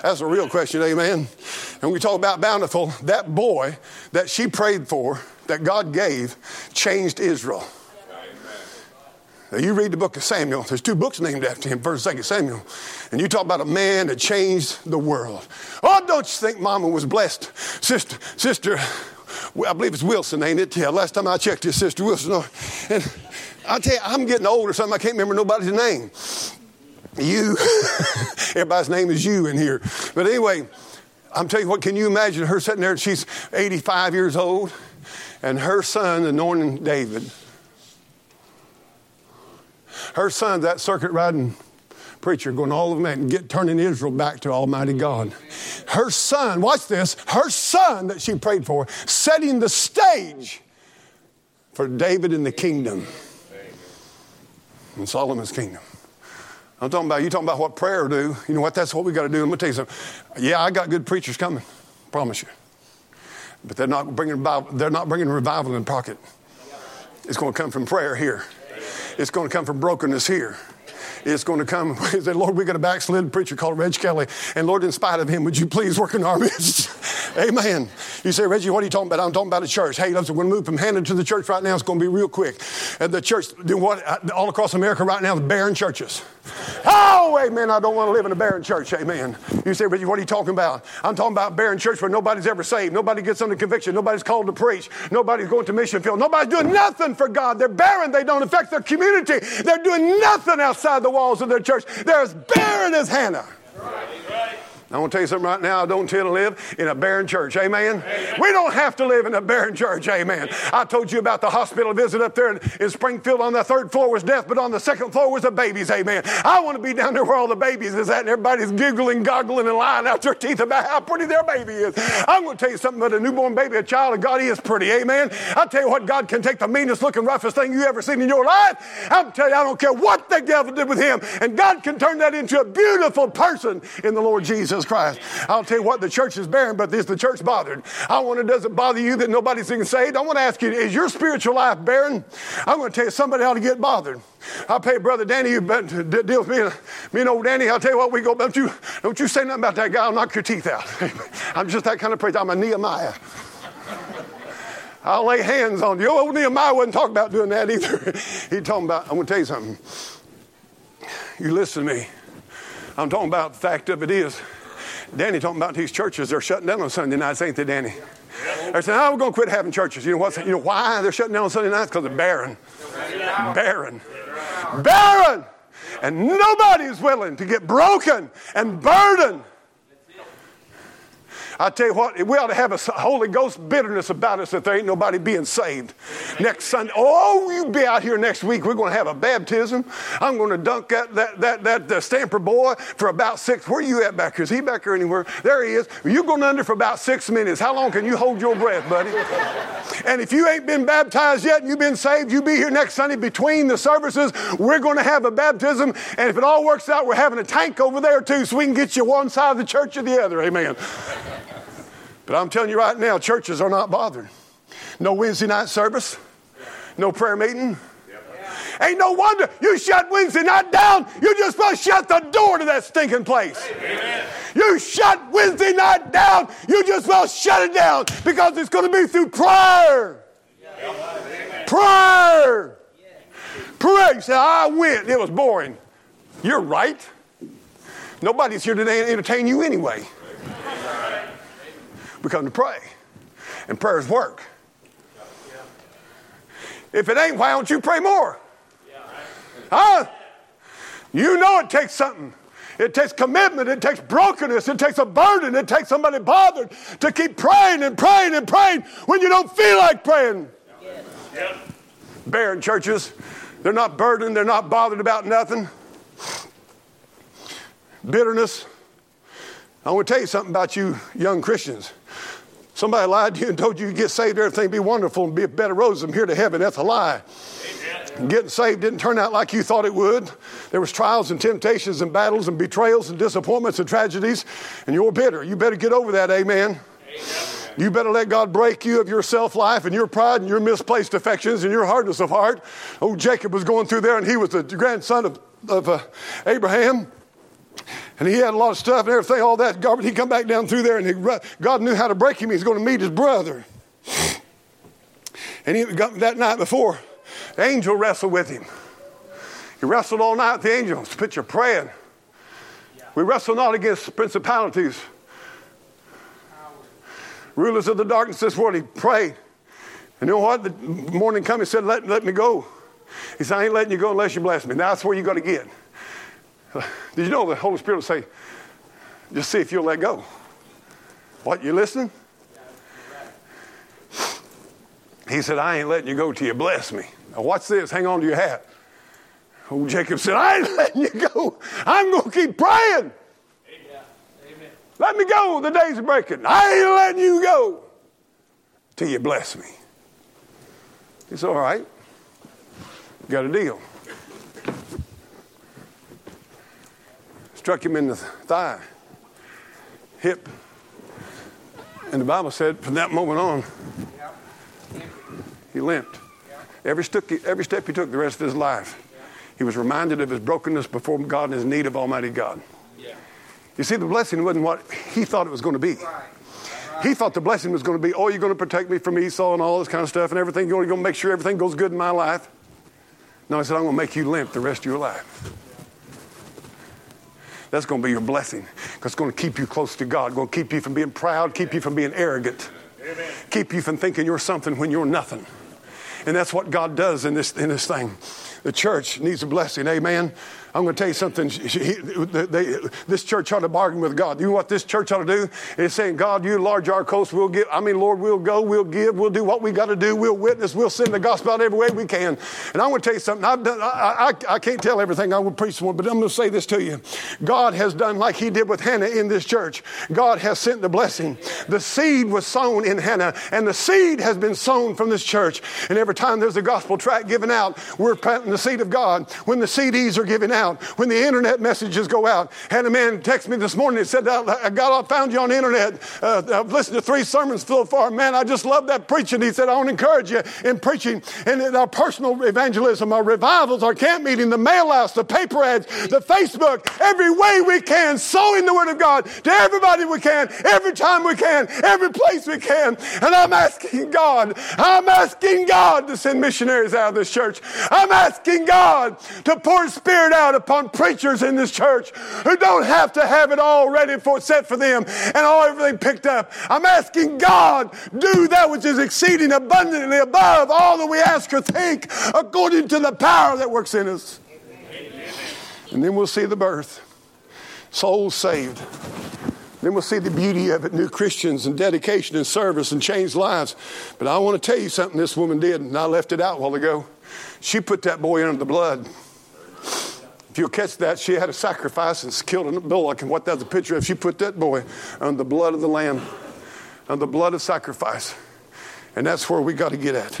That's a real question, amen. And we talk about bountiful, that boy that she prayed for, that God gave, changed Israel. Now, you read the book of Samuel, there's two books named after him, 1st and 2nd Samuel. And you talk about a man that changed the world. Oh, don't you think Mama was blessed? Sister, sister, I believe it's Wilson, ain't it? Yeah, last time I checked, his sister Wilson. Oh, and I tell you, I'm getting old or something. I can't remember nobody's name. You, everybody's name is you in here. But anyway, I'm telling you what, can you imagine her sitting there? and She's 85 years old, and her son anointing David her son, that circuit riding preacher, going all over and get turning Israel back to Almighty God. Her son, watch this, her son that she prayed for, setting the stage for David in the kingdom. In Solomon's kingdom. I'm talking about, you talking about what prayer do. You know what? That's what we got to do. I'm to tell you something. Yeah, I got good preachers coming. Promise you. But they're not bringing, they're not bringing revival in pocket. It's going to come from prayer here. It's going to come from brokenness here. It's going to come. He said, Lord, we got a backslid preacher called Reg Kelly. And Lord, in spite of him, would you please work in our midst? Amen. You say, Reggie, what are you talking about? I'm talking about a church. Hey, listen, we're going to move from Hannah to the church right now. It's going to be real quick. And the church, what, all across America right now, is barren churches. Oh, amen. I don't want to live in a barren church. Amen. You say, Reggie, what are you talking about? I'm talking about barren church where nobody's ever saved. Nobody gets under conviction. Nobody's called to preach. Nobody's going to mission field. Nobody's doing nothing for God. They're barren. They don't affect their community. They're doing nothing outside the walls of their church. They're as barren as Hannah. Right. Right. I want to tell you something right now. I don't intend to live in a barren church. Amen? Amen? We don't have to live in a barren church. Amen. I told you about the hospital visit up there in Springfield. On the third floor was death, but on the second floor was the babies. Amen. I want to be down there where all the babies is at, and everybody's giggling, goggling, and lying out their teeth about how pretty their baby is. I'm going to tell you something about a newborn baby, a child of God, he is pretty. Amen. I'll tell you what, God can take the meanest looking, roughest thing you ever seen in your life. I'm telling you, I don't care what the devil did with him, and God can turn that into a beautiful person in the Lord Jesus Christ. I'll tell you what, the church is barren, but is the church bothered? I want it doesn't bother you that nobody's even saved. I want to ask you, is your spiritual life barren? I'm going to tell you, somebody ought to get bothered. I'll pay Brother Danny, you better deal with me, me and old Danny. I'll tell you what, we go, don't you, don't you say nothing about that guy, I'll knock your teeth out. I'm just that kind of preacher. I'm a Nehemiah. I'll lay hands on you. Old Nehemiah wasn't talking about doing that either. He's talking about, I'm going to tell you something. You listen to me. I'm talking about the fact of it is, Danny talking about these churches, they're shutting down on Sunday nights, ain't they, Danny? They're saying, oh, we're going to quit having churches. You know what? You know why they're shutting down on Sunday nights? Because they're barren. Barren. Barren. And nobody is willing to get broken and burdened I tell you what, we ought to have a Holy Ghost bitterness about us that there ain't nobody being saved. Next Sunday, oh, you be out here next week. We're going to have a baptism. I'm going to dunk that that that that uh, Stamper boy for about six. Where you at back here? Is he back here anywhere? There he is. You're going under for about six minutes. How long can you hold your breath, buddy? and if you ain't been baptized yet and you've been saved, you be here next Sunday between the services. We're going to have a baptism, and if it all works out, we're having a tank over there too, so we can get you one side of the church or the other. Amen. But I'm telling you right now, churches are not bothered. No Wednesday night service, no prayer meeting. Ain't no wonder you shut Wednesday night down. You just must shut the door to that stinking place. Amen. You shut Wednesday night down. You just must shut it down because it's going to be through prayer. Prayer. Prayer. You say, I went. It was boring. You're right. Nobody's here today to entertain you anyway. We come to pray. And prayers work. If it ain't, why don't you pray more? Huh? You know it takes something. It takes commitment. It takes brokenness. It takes a burden. It takes somebody bothered to keep praying and praying and praying when you don't feel like praying. Yes. Barren churches, they're not burdened. They're not bothered about nothing. Bitterness. I want to tell you something about you young Christians. Somebody lied to you and told you you'd get saved, everything would be wonderful and be a bed of roses from here to heaven. That's a lie. Amen. Getting saved didn't turn out like you thought it would. There was trials and temptations and battles and betrayals and disappointments and tragedies, and you're bitter. You better get over that, amen. amen. You better let God break you of your self life and your pride and your misplaced affections and your hardness of heart. Oh, Jacob was going through there, and he was the grandson of, of uh, Abraham. And he had a lot of stuff and everything, all that garbage. He come back down through there, and he, God knew how to break him. He's going to meet his brother. And he got that night before, the angel wrestled with him. He wrestled all night the angels. Picture praying. We wrestle not against principalities, rulers of the darkness this world. He prayed. And you know what? The morning come, he said, let, let me go. He said, I ain't letting you go unless you bless me. Now that's where you got to get. Did you know the Holy Spirit will say, just see if you'll let go? What, you listening? He said, I ain't letting you go till you bless me. Now, watch this. Hang on to your hat. Old Jacob said, I ain't letting you go. I'm going to keep praying. Amen. Let me go. The day's breaking. I ain't letting you go till you bless me. It's all right. Got a deal. Struck him in the thigh, hip. And the Bible said from that moment on, he limped. Every, step, he took the rest of his life, he was reminded of his brokenness before God and his need of Almighty God. You see, the blessing wasn't what he thought it was going to be. He thought the blessing was going to be, oh, you're going to protect me from Esau and all this kind of stuff and everything. You're going to make sure everything goes good in my life. No, he said, I'm going to make you limp the rest of your life. That's going to be your blessing because it's going to keep you close to God, going to keep you from being proud, keep you from being arrogant, Amen. keep you from thinking you're something when you're nothing. And that's what God does in this, in this thing. The church needs a blessing. Amen. I'm going to tell you something. They, this church ought to bargain with God. You know what this church ought to do? It's saying, God, you enlarge our coast. We'll give. I mean, Lord, we'll go. We'll give. We'll do what we got to do. We'll witness. We'll send the gospel out every way we can. And I'm going to tell you something. I've done, I, I, I can't tell everything I would preach one, but I'm going to say this to you. God has done like He did with Hannah in this church. God has sent the blessing. The seed was sown in Hannah, and the seed has been sown from this church. And every time there's a gospel tract given out, we're planting the seed of God. When the CDs are given out, when the internet messages go out. Had a man text me this morning and said, I got found you on the internet. Uh, I've listened to three sermons so far. Man, I just love that preaching. He said, I want to encourage you in preaching and in our personal evangelism, our revivals, our camp meeting, the mail outs, the paper ads, the Facebook, every way we can, sowing the word of God to everybody we can, every time we can, every place we can. And I'm asking God, I'm asking God to send missionaries out of this church. I'm asking God to pour Spirit out upon preachers in this church who don't have to have it all ready for set for them and all everything picked up. I'm asking God, do that which is exceeding abundantly above all that we ask or think, according to the power that works in us. Amen. And then we'll see the birth, souls saved. Then we'll see the beauty of it new Christians and dedication and service and changed lives. But I want to tell you something this woman did, and I left it out a while ago. She put that boy under the blood. If you'll catch that, she had a sacrifice and killed a bullock. And what that's a picture of, she put that boy on the blood of the lamb, on the blood of sacrifice. And that's where we got to get at.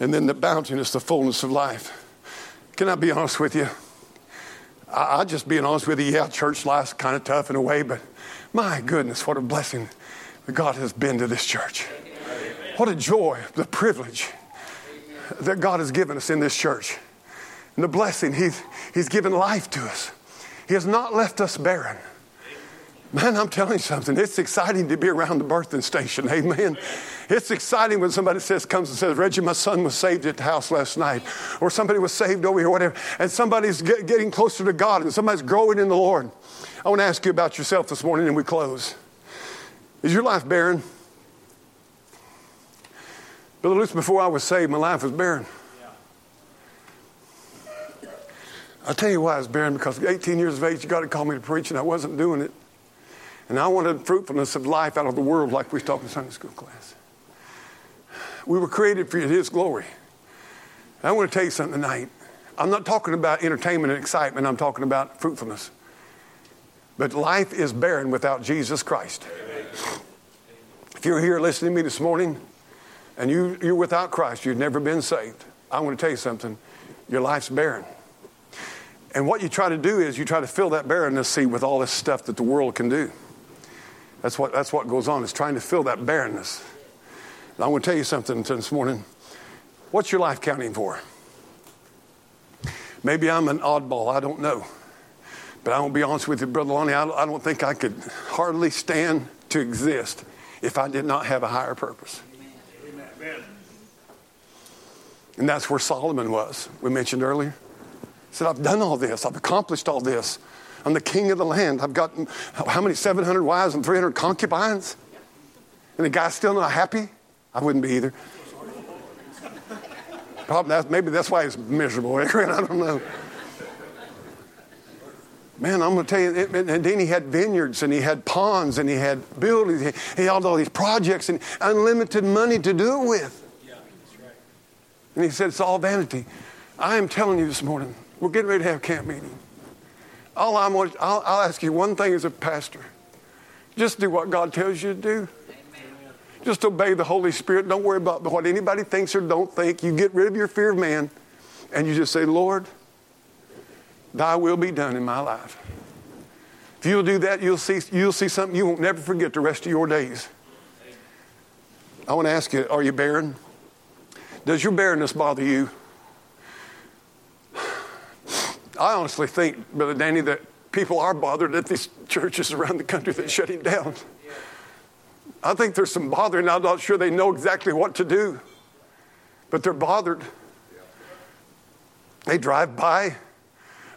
And then the bountiness, the fullness of life. Can I be honest with you? I, I just being honest with you, yeah, church life's kind of tough in a way, but my goodness, what a blessing that God has been to this church. What a joy, the privilege that God has given us in this church. And the blessing, He's, he's given life to us. He has not left us barren. Man, I'm telling you something. It's exciting to be around the birthing station. Amen. It's exciting when somebody says, comes and says, Reggie, my son was saved at the house last night. Or somebody was saved over here, whatever. And somebody's get, getting closer to God and somebody's growing in the Lord. I want to ask you about yourself this morning and we close. Is your life barren? Brother Luce, before I was saved, my life was barren. I'll tell you why I was barren because 18 years of age, God had called me to preach and I wasn't doing it. And I wanted fruitfulness of life out of the world, like we taught in Sunday school class. We were created for His glory. And I want to tell you something tonight. I'm not talking about entertainment and excitement, I'm talking about fruitfulness. But life is barren without Jesus Christ. If you're here listening to me this morning and you, you're without Christ, you've never been saved, I want to tell you something. Your life's barren. And what you try to do is you try to fill that barrenness, see, with all this stuff that the world can do. That's what, that's what goes on, is trying to fill that barrenness. And I want to tell you something this morning. What's your life counting for? Maybe I'm an oddball, I don't know. But I won't be honest with you, Brother Lonnie, I, I don't think I could hardly stand to exist if I did not have a higher purpose. Amen. And that's where Solomon was, we mentioned earlier. Said, I've done all this, I've accomplished all this. I'm the king of the land. I've got how many 700 wives and 300 concubines? And the guy's still not happy? I wouldn't be either. Probably that's, maybe that's why he's miserable. I don't know. Man, I'm going to tell you, and then he had vineyards and he had ponds and he had buildings. He had all these projects and unlimited money to do it with. Yeah, that's right. And he said, It's all vanity. I am telling you this morning, we're getting ready to have camp meeting. All I'm, I'll, I'll ask you one thing as a pastor just do what God tells you to do. Amen. Just obey the Holy Spirit. Don't worry about what anybody thinks or don't think. You get rid of your fear of man and you just say, Lord, thy will be done in my life. If you'll do that, you'll see, you'll see something you won't never forget the rest of your days. I want to ask you, are you barren? Does your barrenness bother you? I honestly think, Brother Danny, that people are bothered at these churches around the country that shut him down. I think there's some bother, and I'm not sure they know exactly what to do, but they're bothered. They drive by.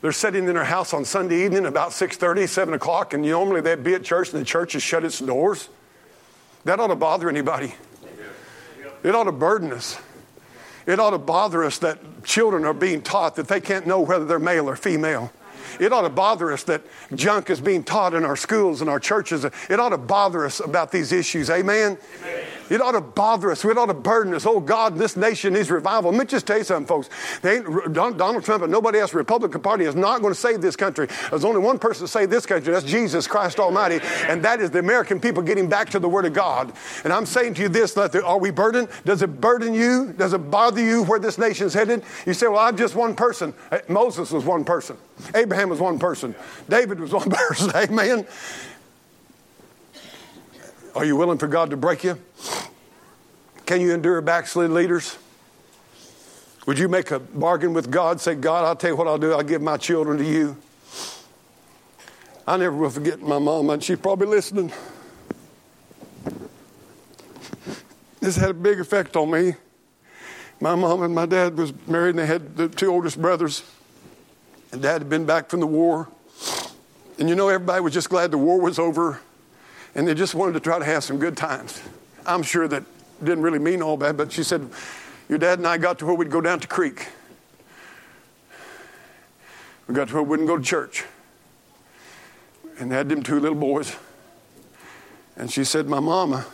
They're sitting in their house on Sunday evening about 6.30, 7 o'clock, and normally they'd be at church and the church has shut its doors. That ought to bother anybody. It ought to burden us. It ought to bother us that children are being taught that they can't know whether they're male or female. It ought to bother us that junk is being taught in our schools and our churches. It ought to bother us about these issues. Amen? Amen. It ought to bother us. It ought to burden us. Oh, God, this nation needs revival. Let me just tell you something, folks. They ain't, Donald Trump and nobody else, Republican Party, is not going to save this country. There's only one person to save this country. That's Jesus Christ Almighty. And that is the American people getting back to the Word of God. And I'm saying to you this, are we burdened? Does it burden you? Does it bother you where this nation's headed? You say, well, I'm just one person. Moses was one person. Abraham was one person. David was one person. Amen. Are you willing for God to break you? Can you endure backslid leaders? Would you make a bargain with God? Say, God, I'll tell you what I'll do. I'll give my children to you. I never will forget my mom, and she's probably listening. This had a big effect on me. My mom and my dad was married, and they had the two oldest brothers. And dad had been back from the war. And you know, everybody was just glad the war was over and they just wanted to try to have some good times. I'm sure that didn't really mean all bad, but she said, Your dad and I got to where we'd go down to creek. We got to where we wouldn't go to church. And had them two little boys. And she said, My mama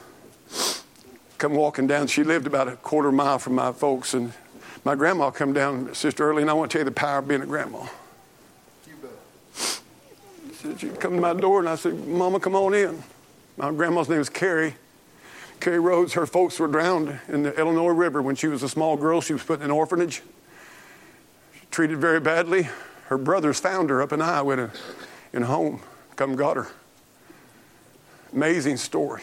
come walking down. She lived about a quarter mile from my folks. And my grandma come down, Sister Early, and I want to tell you the power of being a grandma. She said, She'd come to my door, and I said, Mama, come on in. My grandma's name was Carrie. Carrie Rhodes, her folks were drowned in the Illinois River when she was a small girl. She was put in an orphanage, She treated very badly. Her brothers found her up in Iowa in a, in home, come got her. Amazing story.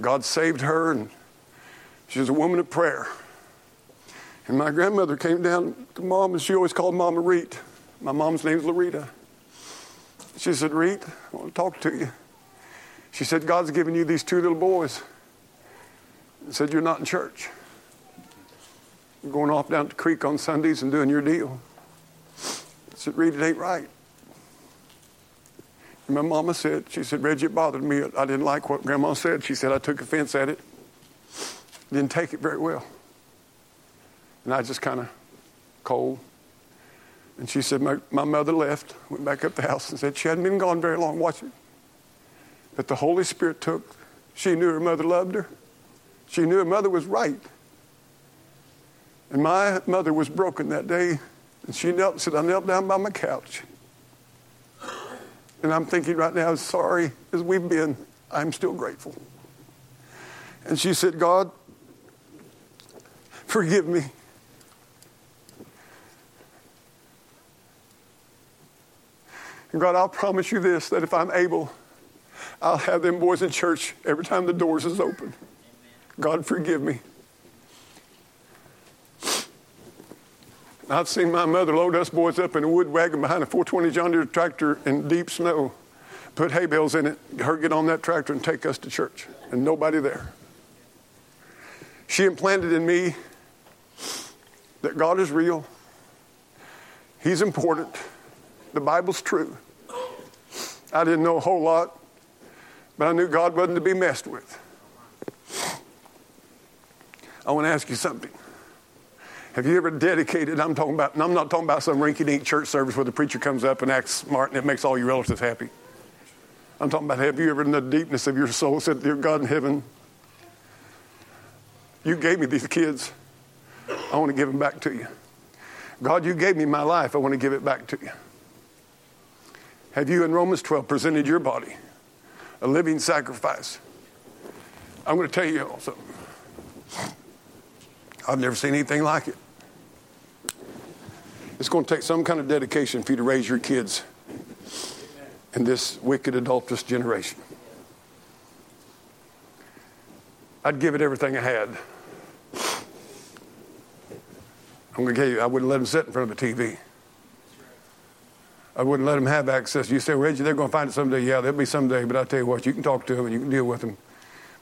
God saved her, and she was a woman of prayer. And my grandmother came down to mom, and she always called mom Reet. My mom's name's Loretta. She said, Reet, I want to talk to you. She said, God's given you these two little boys. Said, You're not in church. You're going off down the creek on Sundays and doing your deal. I said, Reet, it ain't right. And my mama said, She said, Reggie, it bothered me. I didn't like what Grandma said. She said, I took offense at it. Didn't take it very well. And I just kind of cold. And she said, my, my mother left, went back up the house and said she hadn't been gone very long Watch watching. But the Holy Spirit took, she knew her mother loved her. She knew her mother was right. And my mother was broken that day. And she knelt, said, I knelt down by my couch. And I'm thinking right now, as sorry as we've been, I'm still grateful. And she said, God, forgive me. And God, I'll promise you this that if I'm able, I'll have them boys in church every time the doors is open. God, forgive me. I've seen my mother load us boys up in a wood wagon behind a 420 John Deere tractor in deep snow, put hay bales in it, her get on that tractor and take us to church, and nobody there. She implanted in me that God is real, He's important, the Bible's true. I didn't know a whole lot, but I knew God wasn't to be messed with. I want to ask you something. Have you ever dedicated? I'm talking about, I'm not talking about some rinky dink church service where the preacher comes up and acts smart and it makes all your relatives happy. I'm talking about have you ever, in the deepness of your soul, said, Dear God in heaven, you gave me these kids. I want to give them back to you. God, you gave me my life. I want to give it back to you. Have you in Romans 12 presented your body a living sacrifice? I'm going to tell you something. I've never seen anything like it. It's going to take some kind of dedication for you to raise your kids in this wicked, adulterous generation. I'd give it everything I had. I'm going to tell you, I wouldn't let them sit in front of a TV. I wouldn't let them have access. You say, Reggie, they're going to find it someday. Yeah, there'll be someday, but I tell you what, you can talk to them and you can deal with them.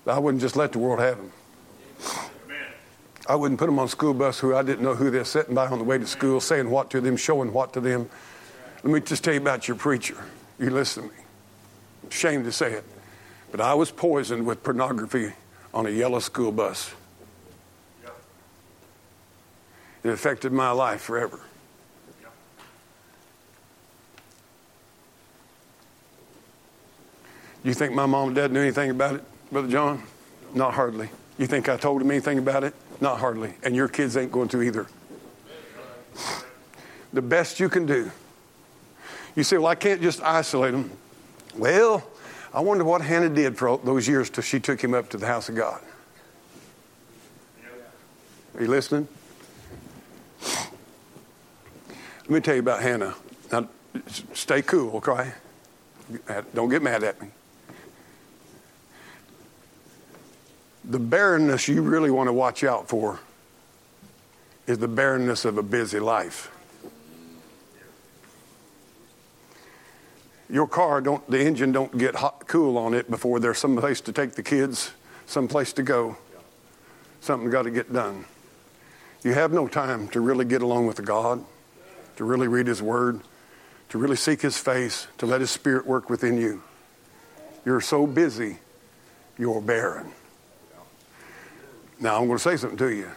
But I wouldn't just let the world have them. I wouldn't put them on school bus who I didn't know who they're sitting by on the way to school, saying what to them, showing what to them. Let me just tell you about your preacher. You listen to me. Shame to say it, but I was poisoned with pornography on a yellow school bus. It affected my life forever. You think my mom and dad knew anything about it, Brother John? Not hardly. You think I told them anything about it? Not hardly. And your kids ain't going to either. The best you can do. You say, well, I can't just isolate them. Well, I wonder what Hannah did for those years till she took him up to the house of God. Are you listening? Let me tell you about Hannah. Now, stay cool, okay? Don't get mad at me. The barrenness you really want to watch out for is the barrenness of a busy life. Your car don't the engine don't get hot cool on it before there's some place to take the kids, some place to go. Something got to get done. You have no time to really get along with God, to really read his word, to really seek his face, to let his spirit work within you. You're so busy, you're barren. Now, I'm going to say something to you.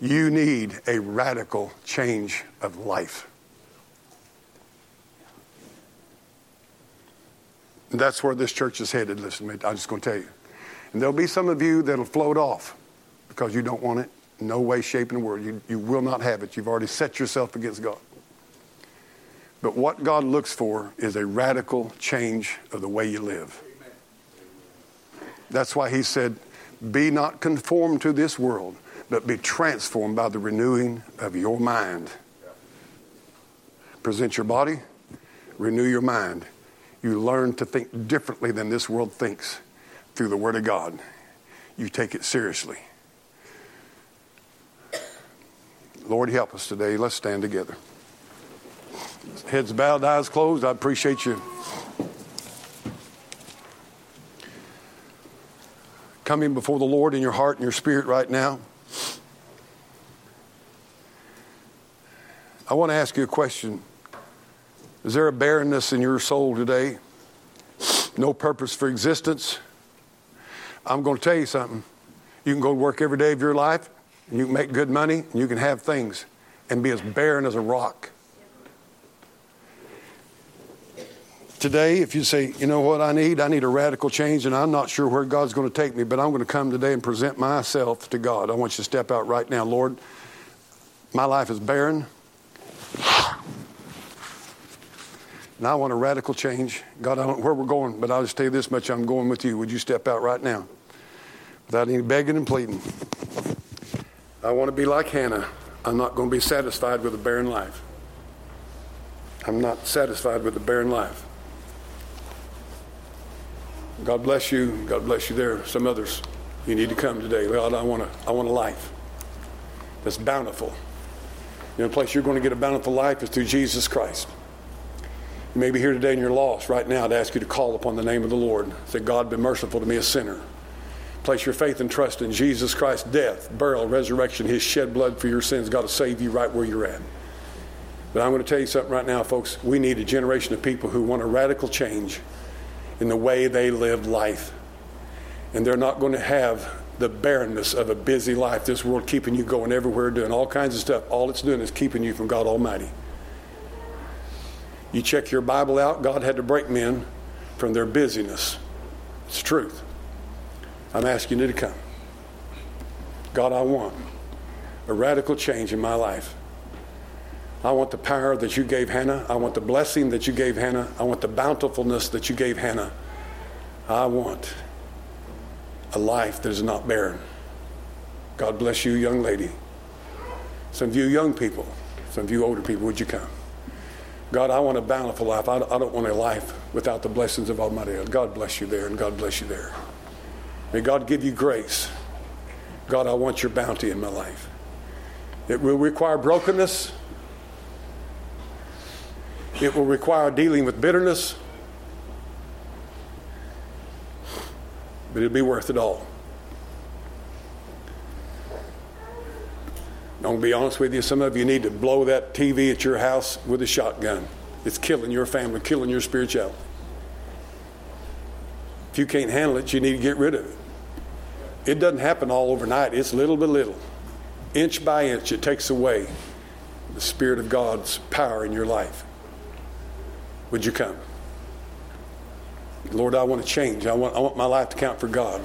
You need a radical change of life. And that's where this church is headed, listen I'm just going to tell you. And there'll be some of you that'll float off because you don't want it. No way, shape, and word. You, you will not have it. You've already set yourself against God. But what God looks for is a radical change of the way you live. That's why He said, be not conformed to this world, but be transformed by the renewing of your mind. Present your body, renew your mind. You learn to think differently than this world thinks through the Word of God. You take it seriously. Lord, help us today. Let's stand together. Heads bowed, eyes closed. I appreciate you coming before the Lord in your heart and your spirit right now. I want to ask you a question. Is there a barrenness in your soul today? No purpose for existence? I'm going to tell you something. You can go to work every day of your life, and you can make good money, and you can have things, and be as barren as a rock. Today, if you say, you know what I need? I need a radical change, and I'm not sure where God's going to take me, but I'm going to come today and present myself to God. I want you to step out right now. Lord, my life is barren. And I want a radical change. God, I don't know where we're going, but I'll just tell you this much I'm going with you. Would you step out right now? Without any begging and pleading. I want to be like Hannah. I'm not going to be satisfied with a barren life. I'm not satisfied with a barren life. God bless you. God bless you. There some others. You need to come today. God, I want, a, I want a life that's bountiful. The only place you're going to get a bountiful life is through Jesus Christ. You may be here today and you're lost right now to ask you to call upon the name of the Lord. Say, God, be merciful to me, a sinner. Place your faith and trust in Jesus Christ's death, burial, resurrection, his shed blood for your sins. God to save you right where you're at. But I'm going to tell you something right now, folks. We need a generation of people who want a radical change in the way they live life. And they're not going to have the barrenness of a busy life, this world keeping you going everywhere, doing all kinds of stuff. All it's doing is keeping you from God Almighty. You check your Bible out, God had to break men from their busyness. It's truth. I'm asking you to come. God, I want a radical change in my life. I want the power that you gave Hannah. I want the blessing that you gave Hannah. I want the bountifulness that you gave Hannah. I want a life that is not barren. God bless you, young lady. Some of you young people, some of you older people, would you come? God, I want a bountiful life. I don't want a life without the blessings of Almighty God. God bless you there, and God bless you there. May God give you grace. God, I want your bounty in my life. It will require brokenness. It will require dealing with bitterness, but it'll be worth it all. I'm going to be honest with you, some of you need to blow that TV at your house with a shotgun. It's killing your family, killing your spirituality. If you can't handle it, you need to get rid of it. It doesn't happen all overnight, it's little by little. Inch by inch, it takes away the Spirit of God's power in your life. Would you come? Lord, I want to change. I want, I want my life to count for God.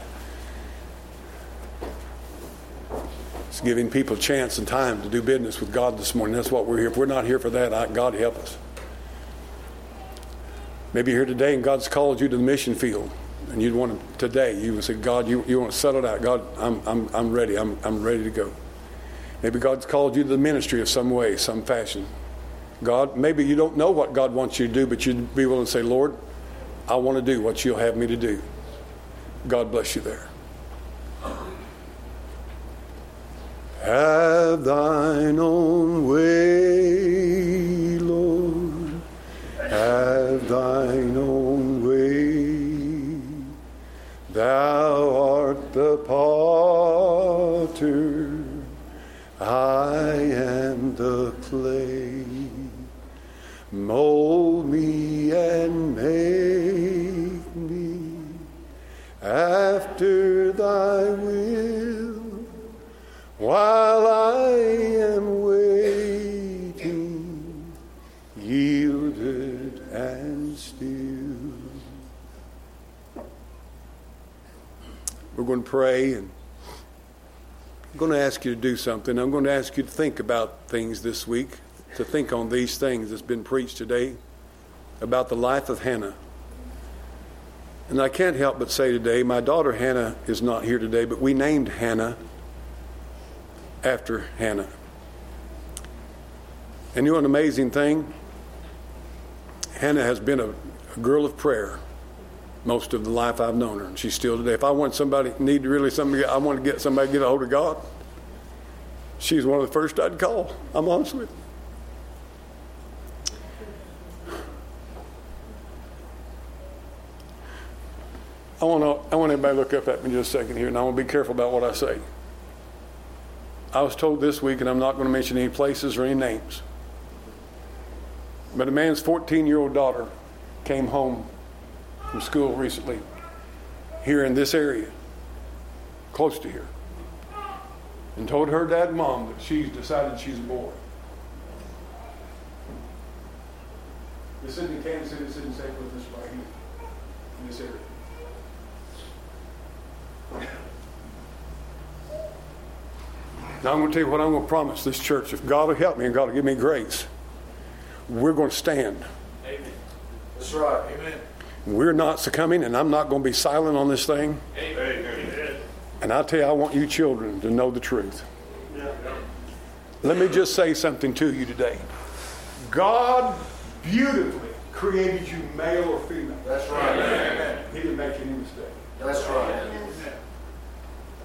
It's giving people chance and time to do business with God this morning. That's what we're here. If we're not here for that, I, God help us. Maybe you're here today and God's called you to the mission field. And you'd want to, today, you would say, God, you, you want to settle out. God, I'm, I'm, I'm ready. I'm, I'm ready to go. Maybe God's called you to the ministry of some way, some fashion. God, maybe you don't know what God wants you to do, but you'd be willing to say, Lord, I want to do what you'll have me to do. God bless you there. Have thine own way, Lord. Have thine own way. Thou art the potter. I am the clay. Mold me and make me after thy will while I am waiting, yielded and still. We're going to pray and I'm going to ask you to do something. I'm going to ask you to think about things this week to think on these things that's been preached today about the life of Hannah. And I can't help but say today, my daughter Hannah is not here today, but we named Hannah after Hannah. And you know an amazing thing? Hannah has been a, a girl of prayer most of the life I've known her, and she's still today. If I want somebody, need really somebody, I want to get somebody to get a hold of God, she's one of the first I'd call. I'm honest with you. I want, to, I want everybody to look up at me just a second here, and I want to be careful about what I say. I was told this week, and I'm not going to mention any places or any names, but a man's 14 year old daughter came home from school recently here in this area, close to here, and told her dad and mom that she's decided she's a boy. This isn't Kansas City, this isn't St. Louis, this right here, in this area. Now I'm going to tell you what I'm going to promise this church. If God will help me and God will give me grace, we're going to stand. Amen. That's right. Amen. We're not succumbing, and I'm not going to be silent on this thing. Amen. And I tell you, I want you children to know the truth. Let me just say something to you today. God beautifully created you male or female. That's right. Amen. He didn't make any mistake. That's right.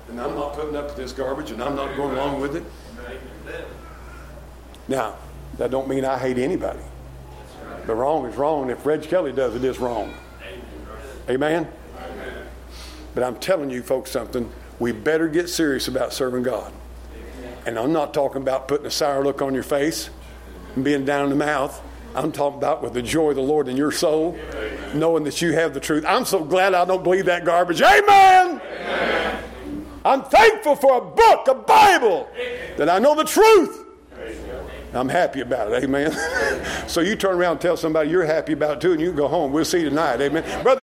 And I'm not putting up with this garbage, and I'm not going along with it. Now, that don't mean I hate anybody. But wrong is wrong. If Reg Kelly does it, it's wrong. Amen? But I'm telling you folks something. We better get serious about serving God. And I'm not talking about putting a sour look on your face and being down in the mouth. I'm talking about with the joy of the Lord in your soul, knowing that you have the truth. I'm so glad I don't believe that garbage. Amen. I'm thankful for a book, a Bible, that I know the truth. I'm happy about it. Amen. so you turn around and tell somebody you're happy about it too, and you go home. We'll see you tonight. Amen. Brother.